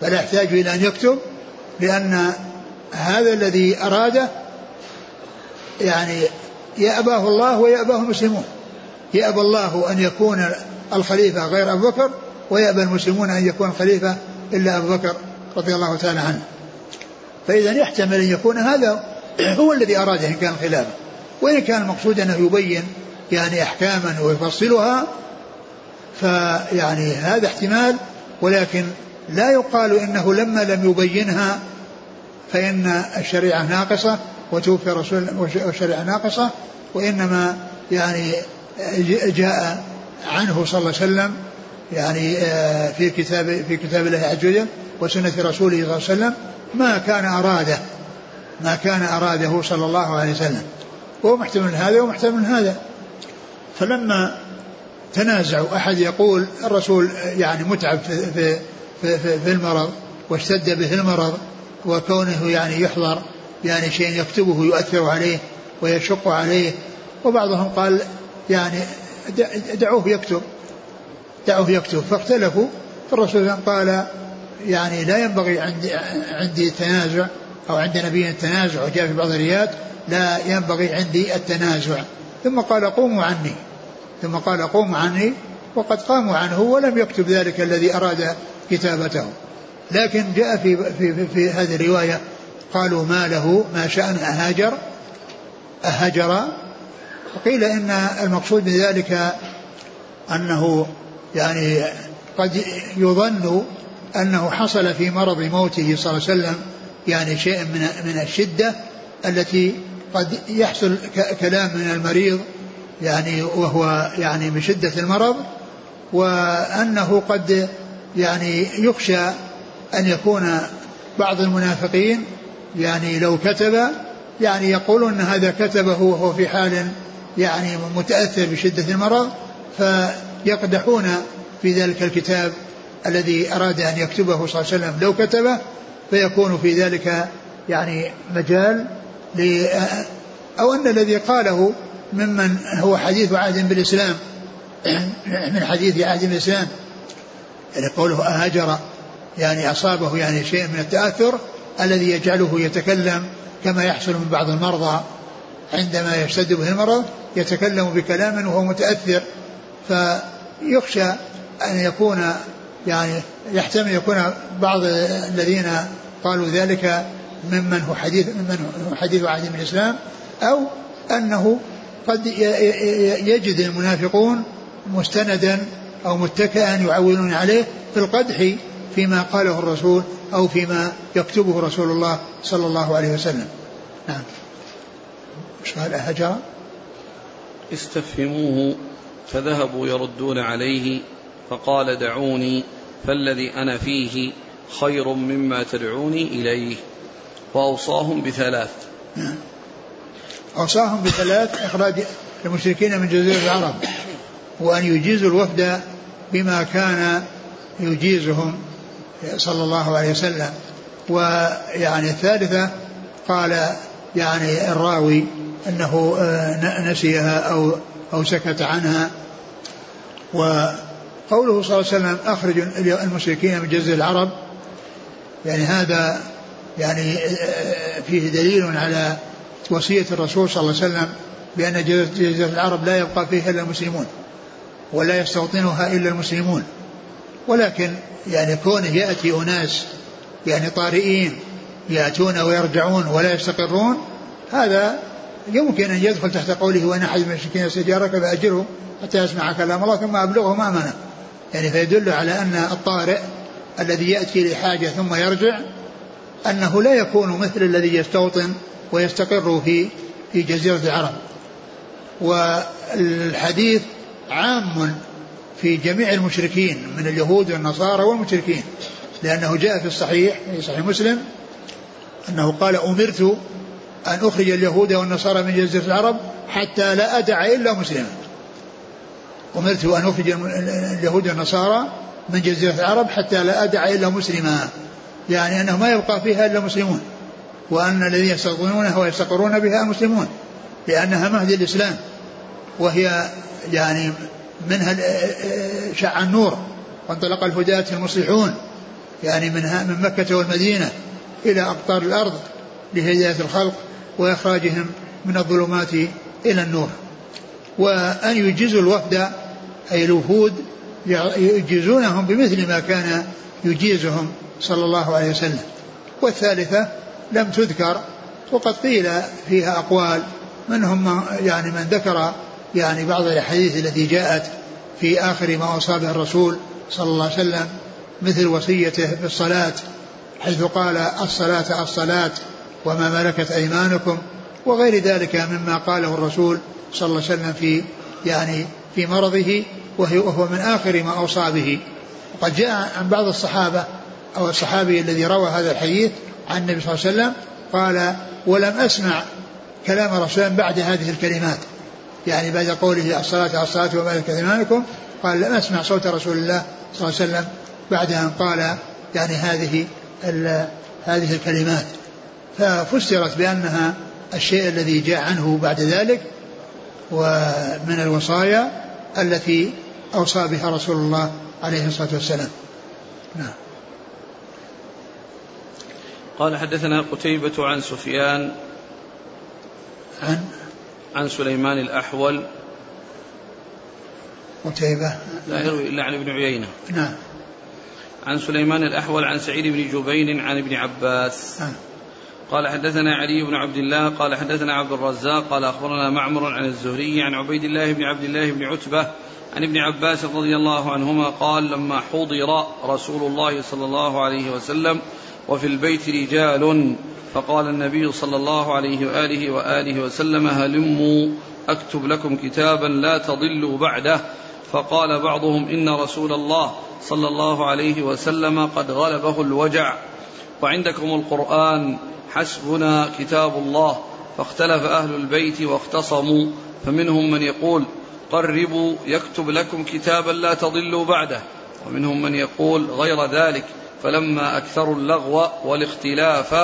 فلا يحتاج إلى أن يكتب لأن هذا الذي أراده يعني يأباه الله ويأباه المسلمون. يأبى الله أن يكون الخليفة غير أبو بكر ويأبى المسلمون أن يكون الخليفة إلا أبو بكر رضي الله تعالى عنه. فإذا يحتمل أن يكون هذا هو الذي أراده إن كان الخلافة وإن كان المقصود أنه يبين يعني أحكاما ويفصلها فيعني هذا احتمال ولكن لا يقال إنه لما لم يبينها فإن الشريعة ناقصة. وتوفي رسول والشريعه ناقصه وإنما يعني جاء عنه صلى الله عليه وسلم يعني آه، في كتاب في كتاب الله عز وجل وسنة رسوله صلى الله عليه وسلم ما كان أراده ما كان أراده صلى الله عليه وسلم. وهو محتمل هذا ومحتمل هذا. فلما تنازعوا أحد يقول الرسول يعني متعب في في, في, في المرض واشتد به المرض وكونه يعني يحضر يعني شيء يكتبه يؤثر عليه ويشق عليه. وبعضهم قال يعني دعوه يكتب. دعوه يكتب. فاختلفوا. فالرسول قال يعني لا ينبغي عندي عندي تنازع أو عند نبي التنازع وجاء في بعض الروايات لا ينبغي عندي التنازع. ثم قال قوموا عني. ثم قال قوموا عني وقد قاموا عنه ولم يكتب ذلك الذي أراد كتابته. لكن جاء في في في, في هذه الرواية قالوا ما له ما شأن أهاجر أهجر وقيل إن المقصود بذلك أنه يعني قد يظن أنه حصل في مرض موته صلى الله عليه وسلم يعني شيء من من الشدة التي قد يحصل كلام من المريض يعني وهو يعني من شدة المرض وأنه قد يعني يخشى أن يكون بعض المنافقين يعني لو كتب يعني يقولون أن هذا كتبه وهو في حال يعني متأثر بشدة المرض فيقدحون في ذلك الكتاب الذي أراد أن يكتبه صلى الله عليه وسلم. لو كتبه فيكون في ذلك يعني مجال ل أو أن الذي قاله ممن هو حديث عهد بالإسلام من حديث عهد بالإسلام يعني قوله أهجر يعني أصابه يعني شيء من التأثر الذي يجعله يتكلم كما يحصل من بعض المرضى. عندما يشتد به المرض يتكلم بكلام وهو متأثر فيخشى أن يكون يعني يحتمل يكون بعض الذين قالوا ذلك ممن هو حديث ممن هو حديث عهد من الإسلام أو أنه قد يجد المنافقون مستندا أو متكئا يعولون عليه في القدح فيما قاله الرسول أو فيما يكتبه رسول الله صلى الله عليه وسلم. نعم. مش قال هجر. استفهموه فذهبوا يردون عليه فقال دعوني فالذي أنا فيه خير مما تدعوني إليه. وأوصاهم بثلاث. نعم. أوصاهم بثلاث إخراج المشركين من جزيرة العرب وأن يجيزوا الوفد بما كان يجيزهم. صلى الله عليه وسلم. ويعني الثالثة قال يعني الراوي أنه آه، نسيها أو أو سكت عنها. وقوله صلى الله عليه وسلم أخرج المشركين من جزيرة العرب. يعني هذا يعني آه، فيه دليل على وصية الرسول صلى الله عليه وسلم بأن جزيرة العرب لا يبقى فيها إلا المسلمون ولا يستوطنها إلا المسلمون. ولكن يعني كونه يأتي أناس يعني طارئين يأتون ويرجعون ولا يستقرون هذا يمكن أن يدخل تحت قوله وإن أحد من المشركين يستجارك فأجره حتى يسمع كلام الله ثم أبلغه مأمنه يعني فيدل على أن الطارئ الذي يأتي لحاجة ثم يرجع أنه لا يكون مثل الذي يستوطن ويستقر في في جزيرة العرب. والحديث عام في جميع المشركين من اليهود والنصارى والمشركين لأنه جاء في الصحيح في صحيح مسلم أنه قال أمرت أن أخرج اليهود والنصارى من جزيرة العرب حتى لا أدع إلا مسلما. أمرت أن أخرج اليهود والنصارى من جزيرة العرب حتى لا أدع إلا مسلما يعني أنه ما يبقى فيها إلا مسلمون وأن الذين يستقرونها ويستقرون بها المسلمون لأنها مهد الإسلام وهي يعني منها شع النور وانطلق الهداة المصلحون يعني منها من مكة والمدينة إلى أقطار الأرض لهداية الخلق وإخراجهم من الظلمات إلى النور. وأن يجيزوا الوفد أي الوفود يجيزونهم بمثل ما كان يجيزهم صلى الله عليه وسلم. والثالثة لم تذكر وقد قيل فيها أقوال منهم يعني من ذكر يعني بعض الأحاديث التي جاءت في آخر ما أوصى به الرسول صلى الله عليه وسلم مثل وصيته بالصلاة حيث قال الصلاة الصلاة وما ملكت أيمانكم وغير ذلك مما قاله الرسول صلى الله عليه وسلم في يعني في مرضه وهو من آخر ما أوصى به وقد جاء عن بعض الصحابة أو الصحابي الذي روى هذا الحديث عن النبي صلى الله عليه وسلم قال ولم أسمع كلام رسول بعد هذه الكلمات يعني بعد قوله الصلاة الصلاة وما ملكت أيمانكم قال لم أسمع صوت رسول الله صلى الله عليه وسلم بعد أن قال يعني هذه هذه الكلمات. ففسرت بأنها الشيء الذي جاء عنه بعد ذلك ومن الوصايا التي أوصى بها رسول الله عليه الصلاة والسلام. نعم. قال حدثنا قتيبة عن سفيان. عن عن سليمان الأحول. قتيبة. لا يروي إلا عن ابن عيينة. نعم. عن سليمان الأحول عن سعيد بن جبين عن ابن عباس. نعم. قال حدثنا علي بن عبد الله قال حدثنا عبد الرزاق قال أخبرنا معمر عن الزهري عن عبيد الله بن عبد الله بن عتبة عن ابن عباس رضي الله عنهما قال لما حضر رسول الله صلى الله عليه وسلم وفي البيت رجال فقال النبي صلى الله عليه وآله وآله وسلم هلموا أكتب لكم كتابا لا تضلوا بعده. فقال بعضهم إن رسول الله صلى الله عليه وسلم قد غلبه الوجع. وعندكم القرآن حسبنا كتاب الله فاختلف أهل البيت واختصموا. فمنهم من يقول قربوا يكتب لكم كتابا لا تضلوا بعده. ومنهم من يقول غير ذلك فلما أكثروا اللغو والاختلاف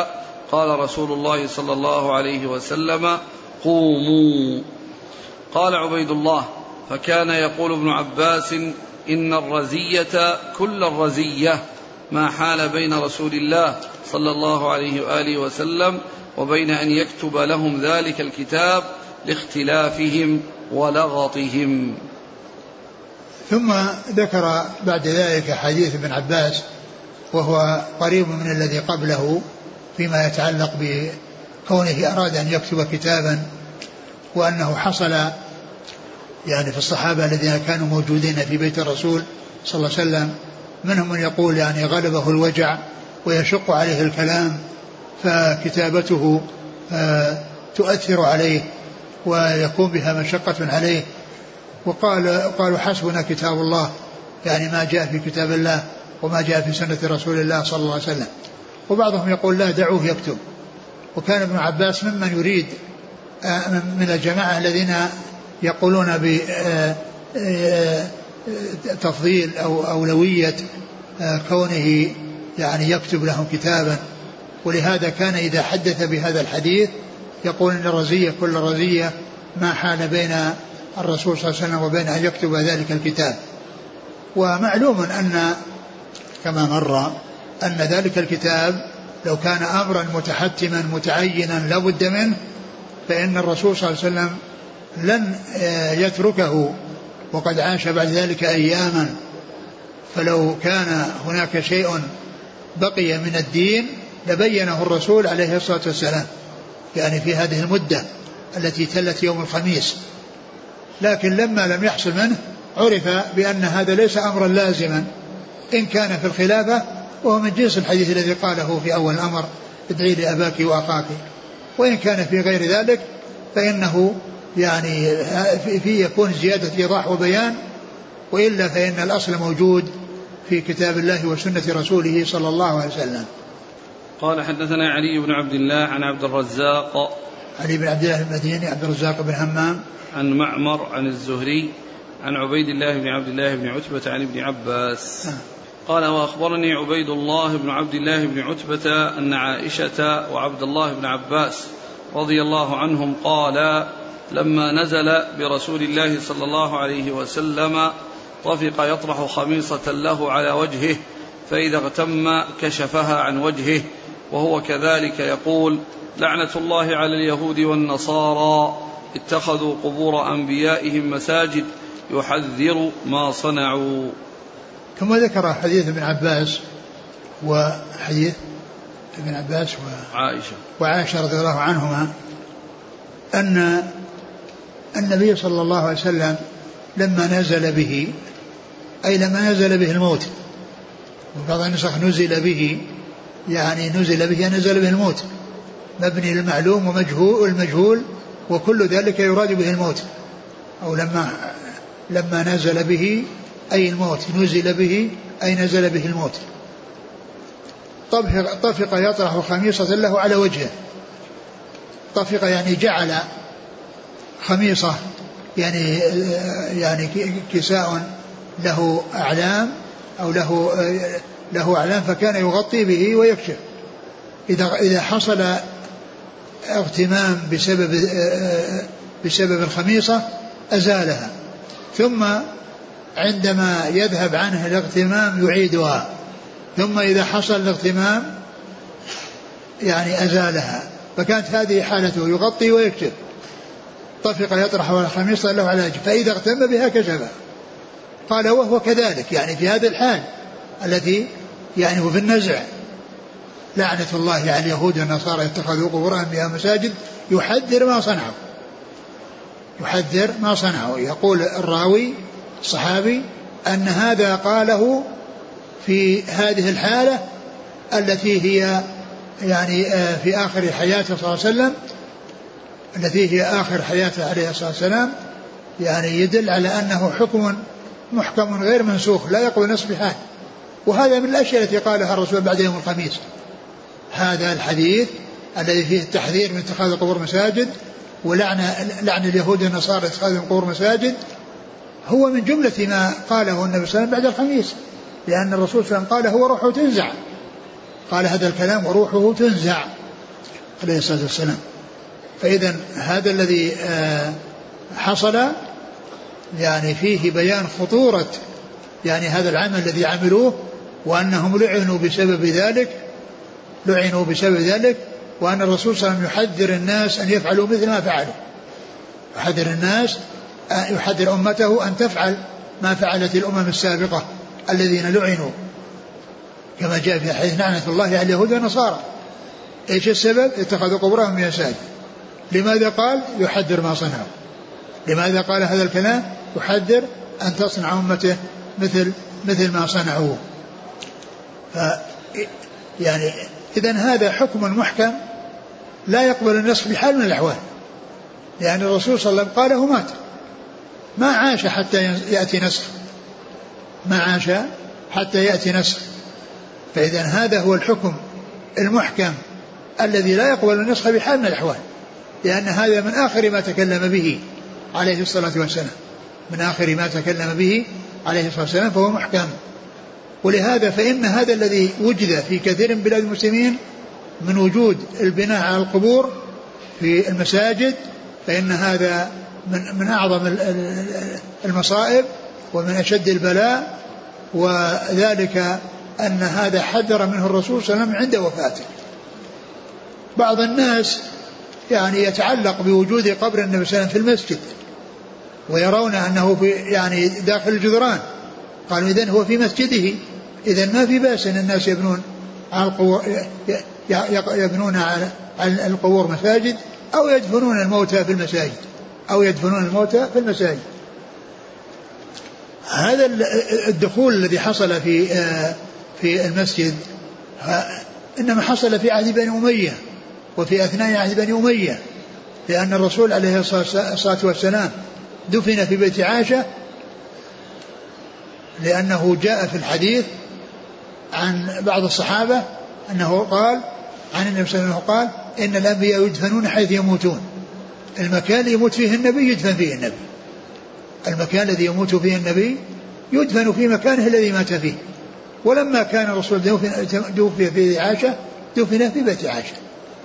قال رسول الله صلى الله عليه وسلم قوموا. قال عبيد الله فكان يقول ابن عباس إن الرزية كل الرزية ما حال بين رسول الله صلى الله عليه وآله وسلم وبين أن يكتب لهم ذلك الكتاب لاختلافهم ولغطهم. ثم ذكر بعد ذلك حديث ابن عباس وهو قريب من الذي قبله فيما يتعلق بكونه أراد أن يكتب كتابا وأنه حصل يعني في الصحابة الذين كانوا موجودين في بيت الرسول صلى الله عليه وسلم منهم من يقول يعني غلبه الوجع ويشق عليه الكلام فكتابته آه، تؤثر عليه ويكون بها مشقة عليه. وقال قالوا حسبنا كتاب الله يعني ما جاء في كتاب الله وما جاء في سنة رسول الله صلى الله عليه وسلم. وبعضهم يقول لا دعوه يكتب. وكان ابن عباس ممن يريد آه، من الجماعة الذين يقولون بتفضيل آه، أو أولوية كونه يعني يكتب لهم كتابا. ولهذا كان إذا حدث بهذا الحديث يقول إن الرزية كل رزية ما حال بين الرسول صلى الله عليه وسلم وبين أن يكتب ذلك الكتاب. ومعلوم أن كما مر أن ذلك الكتاب لو كان أمرا متحتما متعينا لا بد منه فإن الرسول صلى الله عليه وسلم لن يتركه وقد عاش بعد ذلك أياما. فلو كان هناك شيء بقي من الدين لبينه الرسول عليه الصلاة والسلام يعني في هذه المدة التي تلت يوم الخميس. لكن لما لم يحصل منه عرف بأن هذا ليس أمرا لازما. إن كان في الخلافة وهو من جنس الحديث الذي قاله في أول الأمر ادعي لأباك وأخاك. وإن كان في غير ذلك فإنه يعني في يكون زيادة إيضاح وبيان وإلا فإن الأصل موجود في كتاب الله وسنة رسوله صلى الله عليه وسلم. قال حدثنا علي بن عبد الله عن عبد الرزاق. علي بن عبد الله المديني عبد الرزاق بن همام عن معمر عن الزهري عن عبيد الله بن عبد الله بن عتبة عن ابن عباس. آه. قال وأخبرني عبيد الله بن عبد الله بن عتبة أن عائشة وعبد الله بن عباس رضي الله عنهم قال لما نزل برسول الله صلى الله عليه وسلم طفق يطرح خميصة له على وجهه فإذا اغتم كشفها عن وجهه وهو كذلك يقول لعنة الله على اليهود والنصارى اتخذوا قبور أنبيائهم مساجد يحذر ما صنعوا. ثم ذكر حديث ابن عباس وحديث ابن عباس وعائشة. وعائشة رضي الله عنهما أن النبي صلى الله عليه وسلم لما نزل به أي لما نزل به الموت وبعض النسخ نزل به يعني نزل به نزل به الموت مبني للمعلوم ومجهول المجهول وكل ذلك يراد به الموت. أو لما لما نزل به أي الموت؟ نزل به أي نزل به الموت. طفق, يطرح خميصة له على وجهه. طفق يعني جعل خميصة يعني يعني كساء له أعلام أو له له أعلام فكان يغطي به ويكشف. إذا إذا حصل اغتمام بسبب بسبب الخميصة أزالها. ثم عندما يذهب عنه الاغتمام يعيدها ثم إذا حصل الاغتمام يعني أزالها فكانت هذه حالته يغطي ويكشف طفق يطرح الخميصة له على وجهه فإذا اغتم بها كشفها قال وهو كذلك يعني في هذه الحال التي يعني هو في النزع. لعنة الله على يعني اليهود والنصارى اتخذوا قبور أنبياء مساجد يحذر ما صنعوا. يحذر ما صنعوا. يقول الراوي الصحابي أن هذا قاله في هذه الحالة التي هي يعني آه، في آخر حياته صلى الله عليه وسلم التي هي آخر حياته عليه الصلاة والسلام يعني يدل على أنه حكم محكم غير منسوخ لا يقبل نصف حال. وهذا من الأشياء التي قالها الرسول بعد يوم الخميس. هذا الحديث الذي فيه التحذير من اتخاذ القبور مساجد ولعن لعن اليهود والنصارى اتخاذ القبور مساجد هو من جملة ما قاله النبي صلى الله عليه وسلم بعد الخميس لأن الرسول صلى الله عليه وسلم قال هو روحه تنزع. قال هذا الكلام وروحه تنزع عليه الصلاة والسلام. فإذا هذا الذي آه، حصل يعني فيه بيان خطورة يعني هذا العمل الذي عملوه وأنهم لعنوا بسبب ذلك لعنوا بسبب ذلك وأن الرسول صلى الله عليه وسلم يحذر الناس أن يفعلوا مثل ما فعلوا. يحذر الناس يحذر أمته أن تفعل ما فعلت الأمم السابقة الذين لعنوا. كما جاء في حديث لعنة الله على اليهود والنصارى. إيش السبب؟ اتخذوا قبورهم مساجد لماذا قال؟ يحذر ما صنعوا. لماذا قال هذا الكلام؟ يحذر أن تصنع أمته مثل مثل ما صنعوا ف يعني إذا هذا حكم محكم لا يقبل النسخ بحال من الأحوال. لأن الرسول صلى الله عليه وسلم قاله مات. ما عاش حتى يأتي نسخ. ما عاش حتى يأتي نسخ. فإذا هذا هو الحكم المحكم الذي لا يقبل النسخ بحال من الأحوال. لأن هذا من آخر ما تكلم به عليه الصلاة والسلام. من آخر ما تكلم به عليه الصلاة والسلام فهو محكم. ولهذا فإن هذا الذي وجد في كثير من بلاد المسلمين من وجود البناء على القبور في المساجد فإن هذا من من أعظم المصائب ومن أشد البلاء وذلك أن هذا حذر منه الرسول صلى الله عليه وسلم عند وفاته. بعض الناس يعني يتعلق بوجود قبر النبي صلى الله عليه وسلم في المسجد ويرون أنه في يعني داخل الجدران. قالوا إذن هو في مسجده إذا ما في بأس أن الناس يبنون على القبور يبنون على القبور مساجد أو يدفنون الموتى في المساجد. أو يدفنون الموتى في المساجد. هذا الدخول الذي حصل في في المسجد إنما حصل في عهد بني أمية وفي أثناء عهد بني أمية لأن الرسول عليه الصلاة والسلام دفن في بيت عائشة لأنه جاء في الحديث عن بعض الصحابة أنه قال عن النبي صلى الله عليه وسلم قال إن الأنبياء يدفنون حيث يموتون. المكان اللي يموت فيه النبي يدفن فيه النبي. المكان الذي يموت فيه النبي يدفن في مكانه الذي مات فيه. ولما كان الرسول توفي في عائشة دفن في بيت عائشة.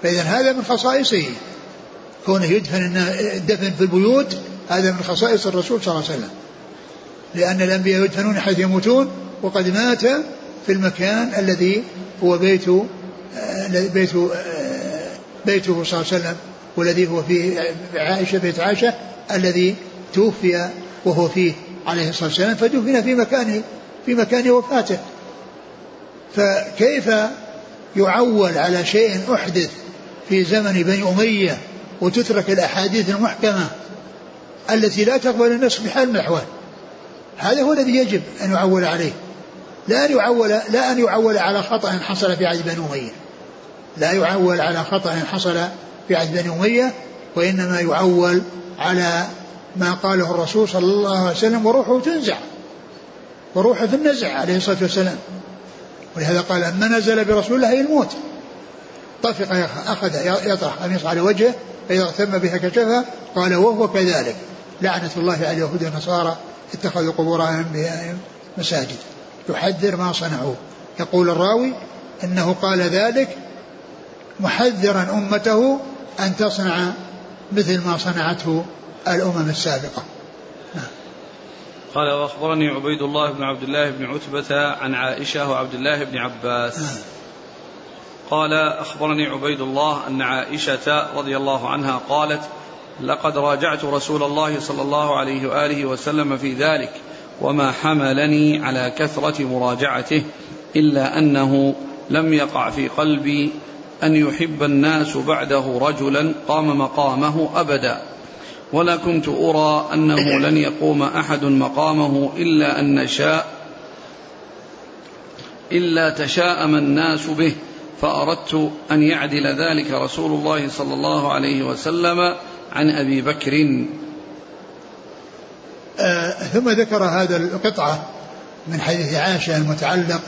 فإذا هذا من خصائصه. كونه يدفن الدفن في البيوت هذا من خصائص الرسول صلى الله عليه وسلم. لأن الأنبياء يدفنون حيث يموتون وقد مات في المكان الذي هو بيت بيت بيته صلى الله عليه وسلم. والذي هو في عائشة بيت عائشة الذي توفي وهو فيه عليه الصلاة والسلام فدفن في مكان في مكان وفاته. فكيف يعول على شيء أحدث في زمن بني أمية وتترك الأحاديث المحكمة التي لا تقبل النسخ بحال من الأحوال؟ هذا هو الذي يجب أن يعول عليه. لا أن يعول لا أن يعول على خطأ حصل في عهد بني أمية. لا يعول على خطأ حصل في عهد بني أمية وإنما يعول على ما قاله الرسول صلى الله عليه وسلم وروحه تنزع وروحه في النزع عليه الصلاة والسلام. ولهذا قال أما نزل برسول الله الموت. طفق أخذ يطرح قميص على وجهه فإذا اغتم بها كشفها قال وهو كذلك. لعنة الله على اليهود والنصارى اتخذوا قبور أنبيائهم مساجد. يحذر ما صنعوا. يقول الراوي إنه قال ذلك محذرا أمته أن تصنع مثل ما صنعته الأمم السابقة نعم. قال وأخبرني عبيد الله بن عبد الله بن عتبة عن عائشة وعبد الله بن عباس نعم. قال أخبرني عبيد الله أن عائشة رضي الله عنها قالت لقد راجعت رسول الله صلى الله عليه وآله وسلم في ذلك وما حملني على كثرة مراجعته إلا أنه لم يقع في قلبي أن يحب الناس بعده رجلا قام مقامه أبدا. ولا كنت أرى أنه لن يقوم أحد مقامه إلا أن نشاء إلا تشاءم الناس به فأردت أن يعدل ذلك رسول الله صلى الله عليه وسلم عن أبي بكر. آه ثم ذكر هذا القطعة من حديث عائشة المتعلق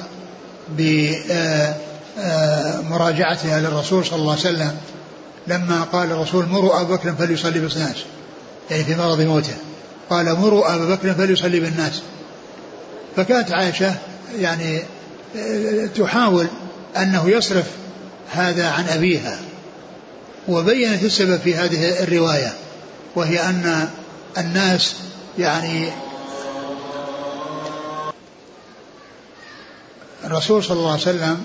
بمراجعتها للرسول صلى الله عليه وسلم. لما قال الرسول مروا أبا بكر فليصلي بالناس. يعني في مرض موته. قال مروا أبا بكر فليصلي بالناس. فكانت عائشة يعني آه، تحاول أنه يصرف هذا عن أبيها. وبينت السبب في هذه الرواية. وهي أن الناس يعني الرسول صلى الله عليه وسلم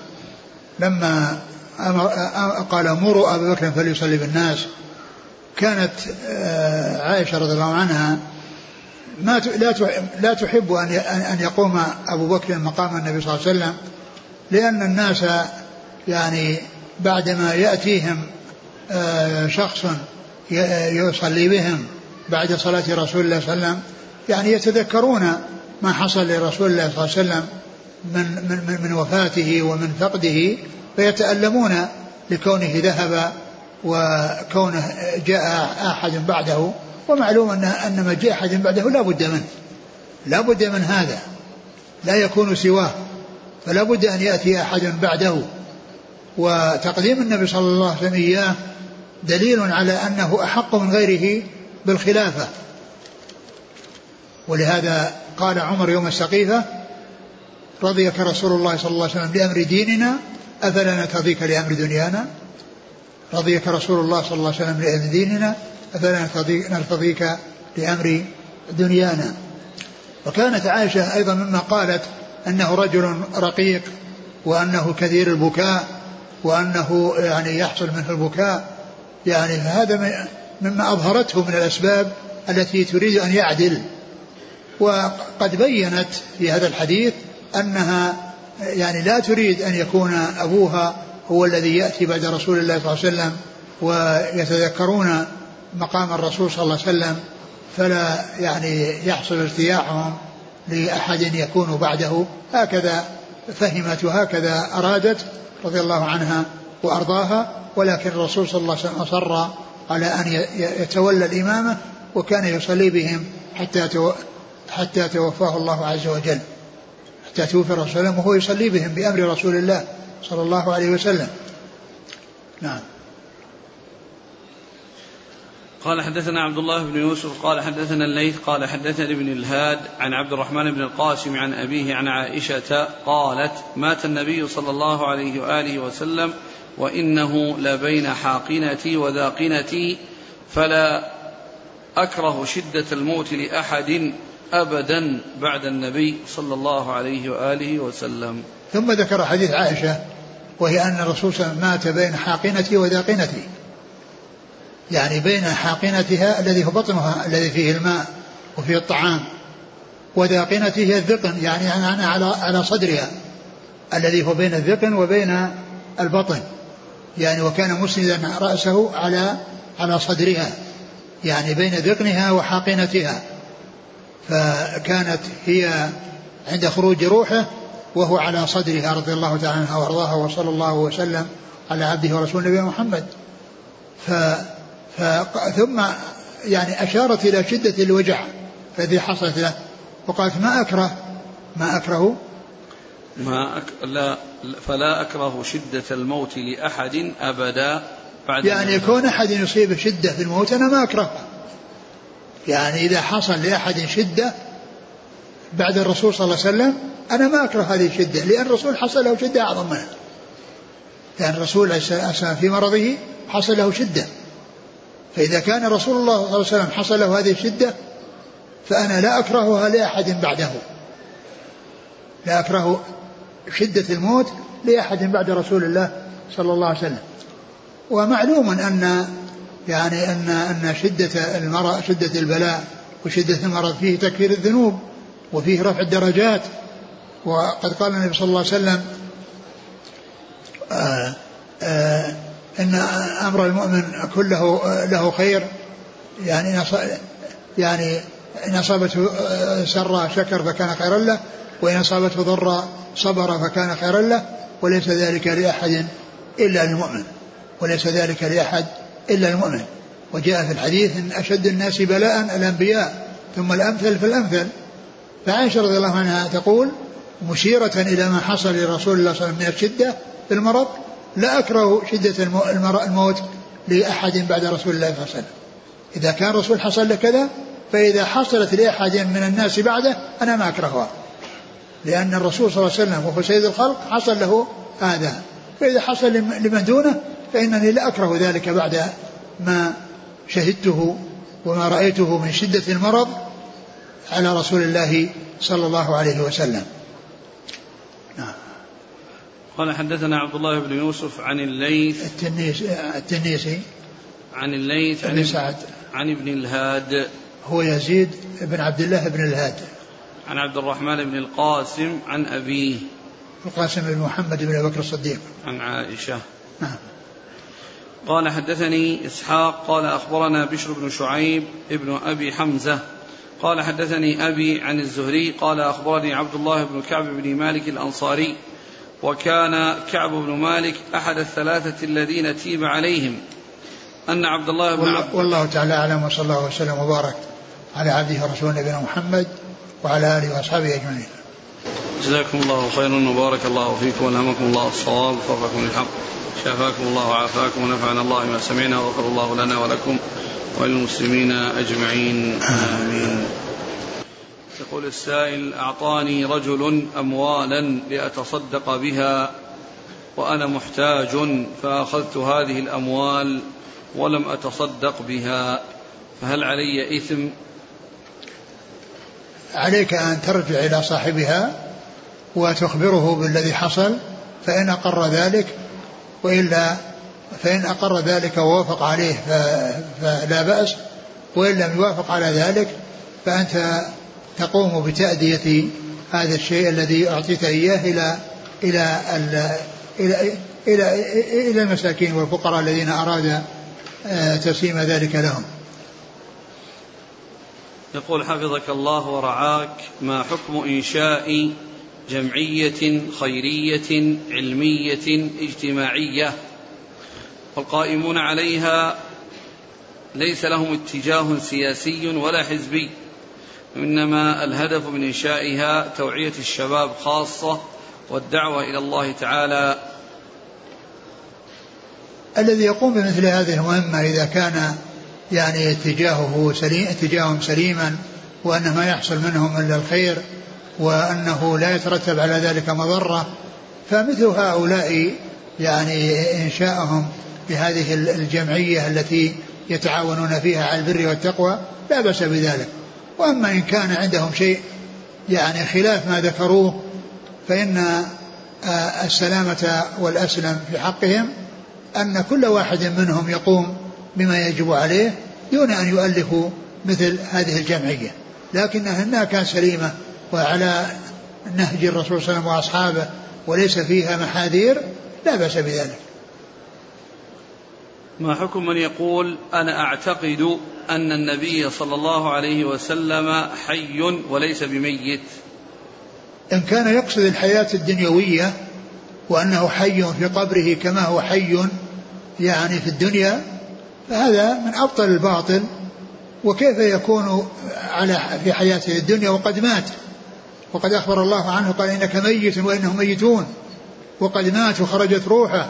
لما أمر قال مروا أبا بكر فليصلي بالناس. كانت آه، عائشة رضي الله عنها ما لا لا تحب أن أن يقوم أبو بكر مقام النبي صلى الله عليه وسلم لأن الناس يعني بعدما يأتيهم آه، شخص يصلي بهم بعد صلاة رسول الله صلى الله عليه وسلم يعني يتذكرون ما حصل لرسول الله صلى الله عليه وسلم. من من من وفاته ومن فقده فيتألمون لكونه ذهب وكونه جاء أحد بعده ومعلوم أن أن ما جاء أحد بعده لا بد منه. لا بد من هذا. لا يكون سواه. فلا بد أن يأتي أحد بعده. وتقديم النبي صلى الله عليه وسلم إياه دليل على أنه أحق من غيره بالخلافة. ولهذا قال عمر يوم السقيفة رضيك رسول الله صلى الله عليه وسلم لأمر ديننا أفلا نرتضيك لأمر دنيانا؟ رضيك رسول الله صلى الله عليه وسلم لأمر ديننا أفلا نرتضيك لأمر دنيانا. وكانت عائشة أيضا مما قالت أنه رجل رقيق وأنه كثير البكاء وأنه يعني يحصل منه البكاء. يعني هذا مما أظهرته من الأسباب التي تريد أن يعدل. وقد بينت في هذا الحديث أنها يعني لا تريد أن يكون أبوها هو الذي يأتي بعد رسول الله صلى الله عليه وسلم ويتذكرون مقام الرسول صلى الله عليه وسلم فلا يعني يحصل ارتياحهم لأحد يكون بعده. هكذا فهمت وهكذا أرادت رضي الله عنها وأرضاها ولكن الرسول صلى الله عليه وسلم أصر على أن يتولى الإمامة وكان يصلي بهم حتى حتى توفاه الله عز وجل. حتى توفي الرسول وسلم وهو يصلي بهم بأمر رسول الله صلى الله عليه وسلم. نعم. قال حدثنا عبد الله بن يوسف قال حدثنا الليث قال حدثني ابن الهاد عن عبد الرحمن بن القاسم عن أبيه عن عائشة قالت مات النبي صلى الله عليه وآله وسلم وإنه لبين حاقنتي وذاقنتي فلا أكره شدة الموت لأحد أبدا بعد النبي صلى الله عليه وآله وسلم. ثم ذكر حديث عائشة وهي أن الرسول صلى الله عليه وسلم مات بين حاقنتي وذاقنتي يعني بين حاقنتها الذي هو بطنها الذي فيه الماء وفيه الطعام وذاقنته هي الذقن يعني أنا على على صدرها الذي هو بين الذقن وبين البطن. يعني وكان مسندا رأسه على على صدرها يعني بين ذقنها وحاقنتها. فكانت هي عند خروج روحه وهو على صدرها رضي الله تعالى عنها وأرضاها وصلى الله وسلم على عبده ورسوله نبينا محمد. ف, ف ثم يعني أشارت إلى شدة الوجع الذي حصلت له وقالت ما اكره ما أكره؟ ما أك... لا فلا أكره شدة الموت لأحد أبدا بعد يعني يكون أحد يصيبه شدة في الموت أنا ما أكرهها. يعني إذا حصل لأحد شدة بعد الرسول صلى الله عليه وسلم أنا ما أكره هذه الشدة لأن الرسول حصل له شدة أعظم منها. لأن الرسول عليه الصلاة في مرضه حصل له شدة. فإذا كان رسول الله صلى الله عليه وسلم حصل له هذه الشدة فأنا لا أكرهها لأحد بعده. لا أكره شدة الموت لأحد بعد رسول الله صلى الله عليه وسلم. ومعلوم أن يعني ان أن شدة المرض شدة البلاء وشدة المرض فيه تكفير الذنوب وفيه رفع الدرجات. وقد قال النبي صلى الله عليه وسلم آآ آآ إن أمر المؤمن كله له خير. يعني يعني إن أصابته سر شكر فكان خيرا له وإن أصابته ضر صبر فكان خيرا له. وليس ذلك لأحد إلا المؤمن وليس ذلك لأحد إلا المؤمن. وجاء في الحديث إن أشد الناس بلاء الأنبياء ثم الأمثل فالامثل فعائشة رضي الله عنها تقول مشيرة إلى ما حصل لرسول الله صلى الله عليه وسلم من الشدة في المرض لا أكره شدة الموت لأحد بعد رسول الله صلى الله عليه وسلم. إذا كان الرسول حصل له كذا فإذا حصلت لأحد من الناس بعده أنا ما أكرهها. لأن الرسول صلى الله عليه وسلم وهو سيد الخلق حصل له هذا. فإذا حصل لمن دونه فإنني لا أكره ذلك بعد ما شهدته وما رأيته من شدة المرض على رسول الله صلى الله عليه وسلم. نعم. قال حدثنا عبد الله بن يوسف عن الليث. التنيس التنيسي. عن الليث عن سعد. عن ابن الهاد. هو يزيد بن عبد الله بن الهاد. عن عبد الرحمن بن القاسم عن أبيه. القاسم بن محمد بن بكر الصديق. عن عائشة. نعم. قال حدثني إسحاق قال أخبرنا بشر بن شعيب ابن أبي حمزة قال حدثني أبي عن الزهري قال أخبرني عبد الله بن كعب بن مالك الأنصاري وكان كعب بن مالك أحد الثلاثة الذين تيب عليهم أن عبد الله بن عبد والله تعالى أعلم وصلى الله وسلم وبارك على عبده ورسوله نبينا محمد وعلى آله وأصحابه أجمعين. جزاكم الله خيرا وبارك الله فيكم والهمكم الله الصواب وفقكم للحق. شافاكم الله وعافاكم ونفعنا الله ما سمعنا وغفر الله لنا ولكم وللمسلمين أجمعين. آمين. يقول السائل أعطاني رجل أموالا لأتصدق بها وأنا محتاج فأخذت هذه الأموال ولم أتصدق بها فهل علي إثم؟ عليك أن ترجع إلى صاحبها وتخبره بالذي حصل فإن أقر ذلك وإلا فإن أقر ذلك ووافق عليه فلا بأس وإن لم يوافق على ذلك فأنت تقوم بتأدية هذا الشيء الذي أعطيت إياه إلى إلى إلى إلى إلى المساكين والفقراء الذين أراد آه، تسليم ذلك لهم. يقول حفظك الله ورعاك ما حكم إنشاء جمعية خيرية علمية اجتماعية والقائمون عليها ليس لهم اتجاه سياسي ولا حزبي وإنما الهدف من إنشائها توعية الشباب خاصة والدعوة إلى الله تعالى. الذي يقوم بمثل هذه المهمة إذا كان يعني اتجاهه سليم اتجاههم سليما وأن ما يحصل منهم إلا الخير وأنه لا يترتب على ذلك مضرة فمثل هؤلاء يعني إنشاءهم بهذه الجمعية التي يتعاونون فيها على البر والتقوى لا بأس بذلك. وأما إن كان عندهم شيء يعني خلاف ما ذكروه فإن آه، السلامة والأسلم في حقهم أن كل واحد منهم يقوم بما يجب عليه دون أن يؤلفوا مثل هذه الجمعية. لكنها كانت سليمة وعلى نهج الرسول صلى الله عليه وسلم وأصحابه وليس فيها محاذير لا بأس بذلك. ما حكم من يقول أنا أعتقد أن النبي صلى الله عليه وسلم حي وليس بميت؟ إن كان يقصد الحياة الدنيوية وأنه حي في قبره كما هو حي يعني في الدنيا فهذا من أبطل الباطل وكيف يكون على في حياته الدنيا وقد مات؟ وقد أخبر الله عنه قال إنك ميت وإنهم ميتون وقد مات وخرجت روحه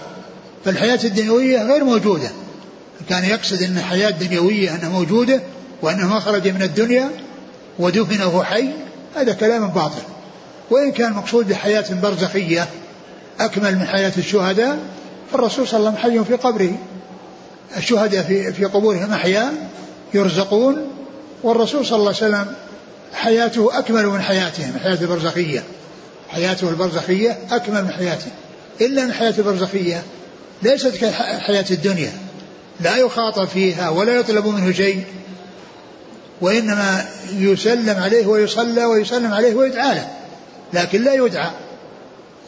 فالحياة الدنيوية غير موجودة. كان يقصد أن الحياة الدنيوية أنها موجودة وأنه ما خرج من الدنيا ودفن وهو حي هذا كلام باطل. وإن كان مقصود بحياة برزخية أكمل من حياة الشهداء فالرسول صلى الله عليه وسلم حي في قبره. الشهداء في في قبورهم أحياء يرزقون والرسول صلى الله عليه وسلم حياته أكمل من حياتهم الحياة البرزخية. حياته البرزخية أكمل من حياته. إلا أن الحياة البرزخية ليست كحياة الدنيا. لا يخاطب فيها ولا يطلب منه شيء وإنما يسلم عليه ويصلى ويسلم عليه ويدعى له لكن لا يدعى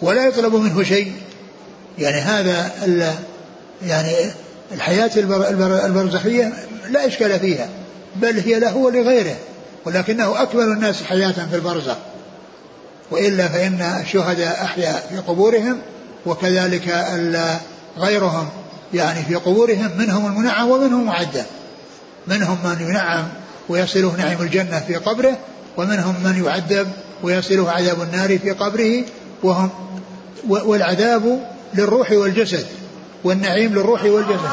ولا يطلب منه شيء. يعني هذا يعني الحياة البرزخية لا إشكال فيها بل هي له ولغيره. ولكنه أكمل الناس حياة في البرزخ. وإلا فإن الشهداء أحيا في قبورهم وكذلك غيرهم يعني في قبورهم منهم المنعم ومنهم المعدى منهم من ينعم ويصله نعيم الجنة في قبره ومنهم من يعذب ويصله عذاب النار في قبره وهم والعذاب للروح والجسد والنعيم للروح والجسد.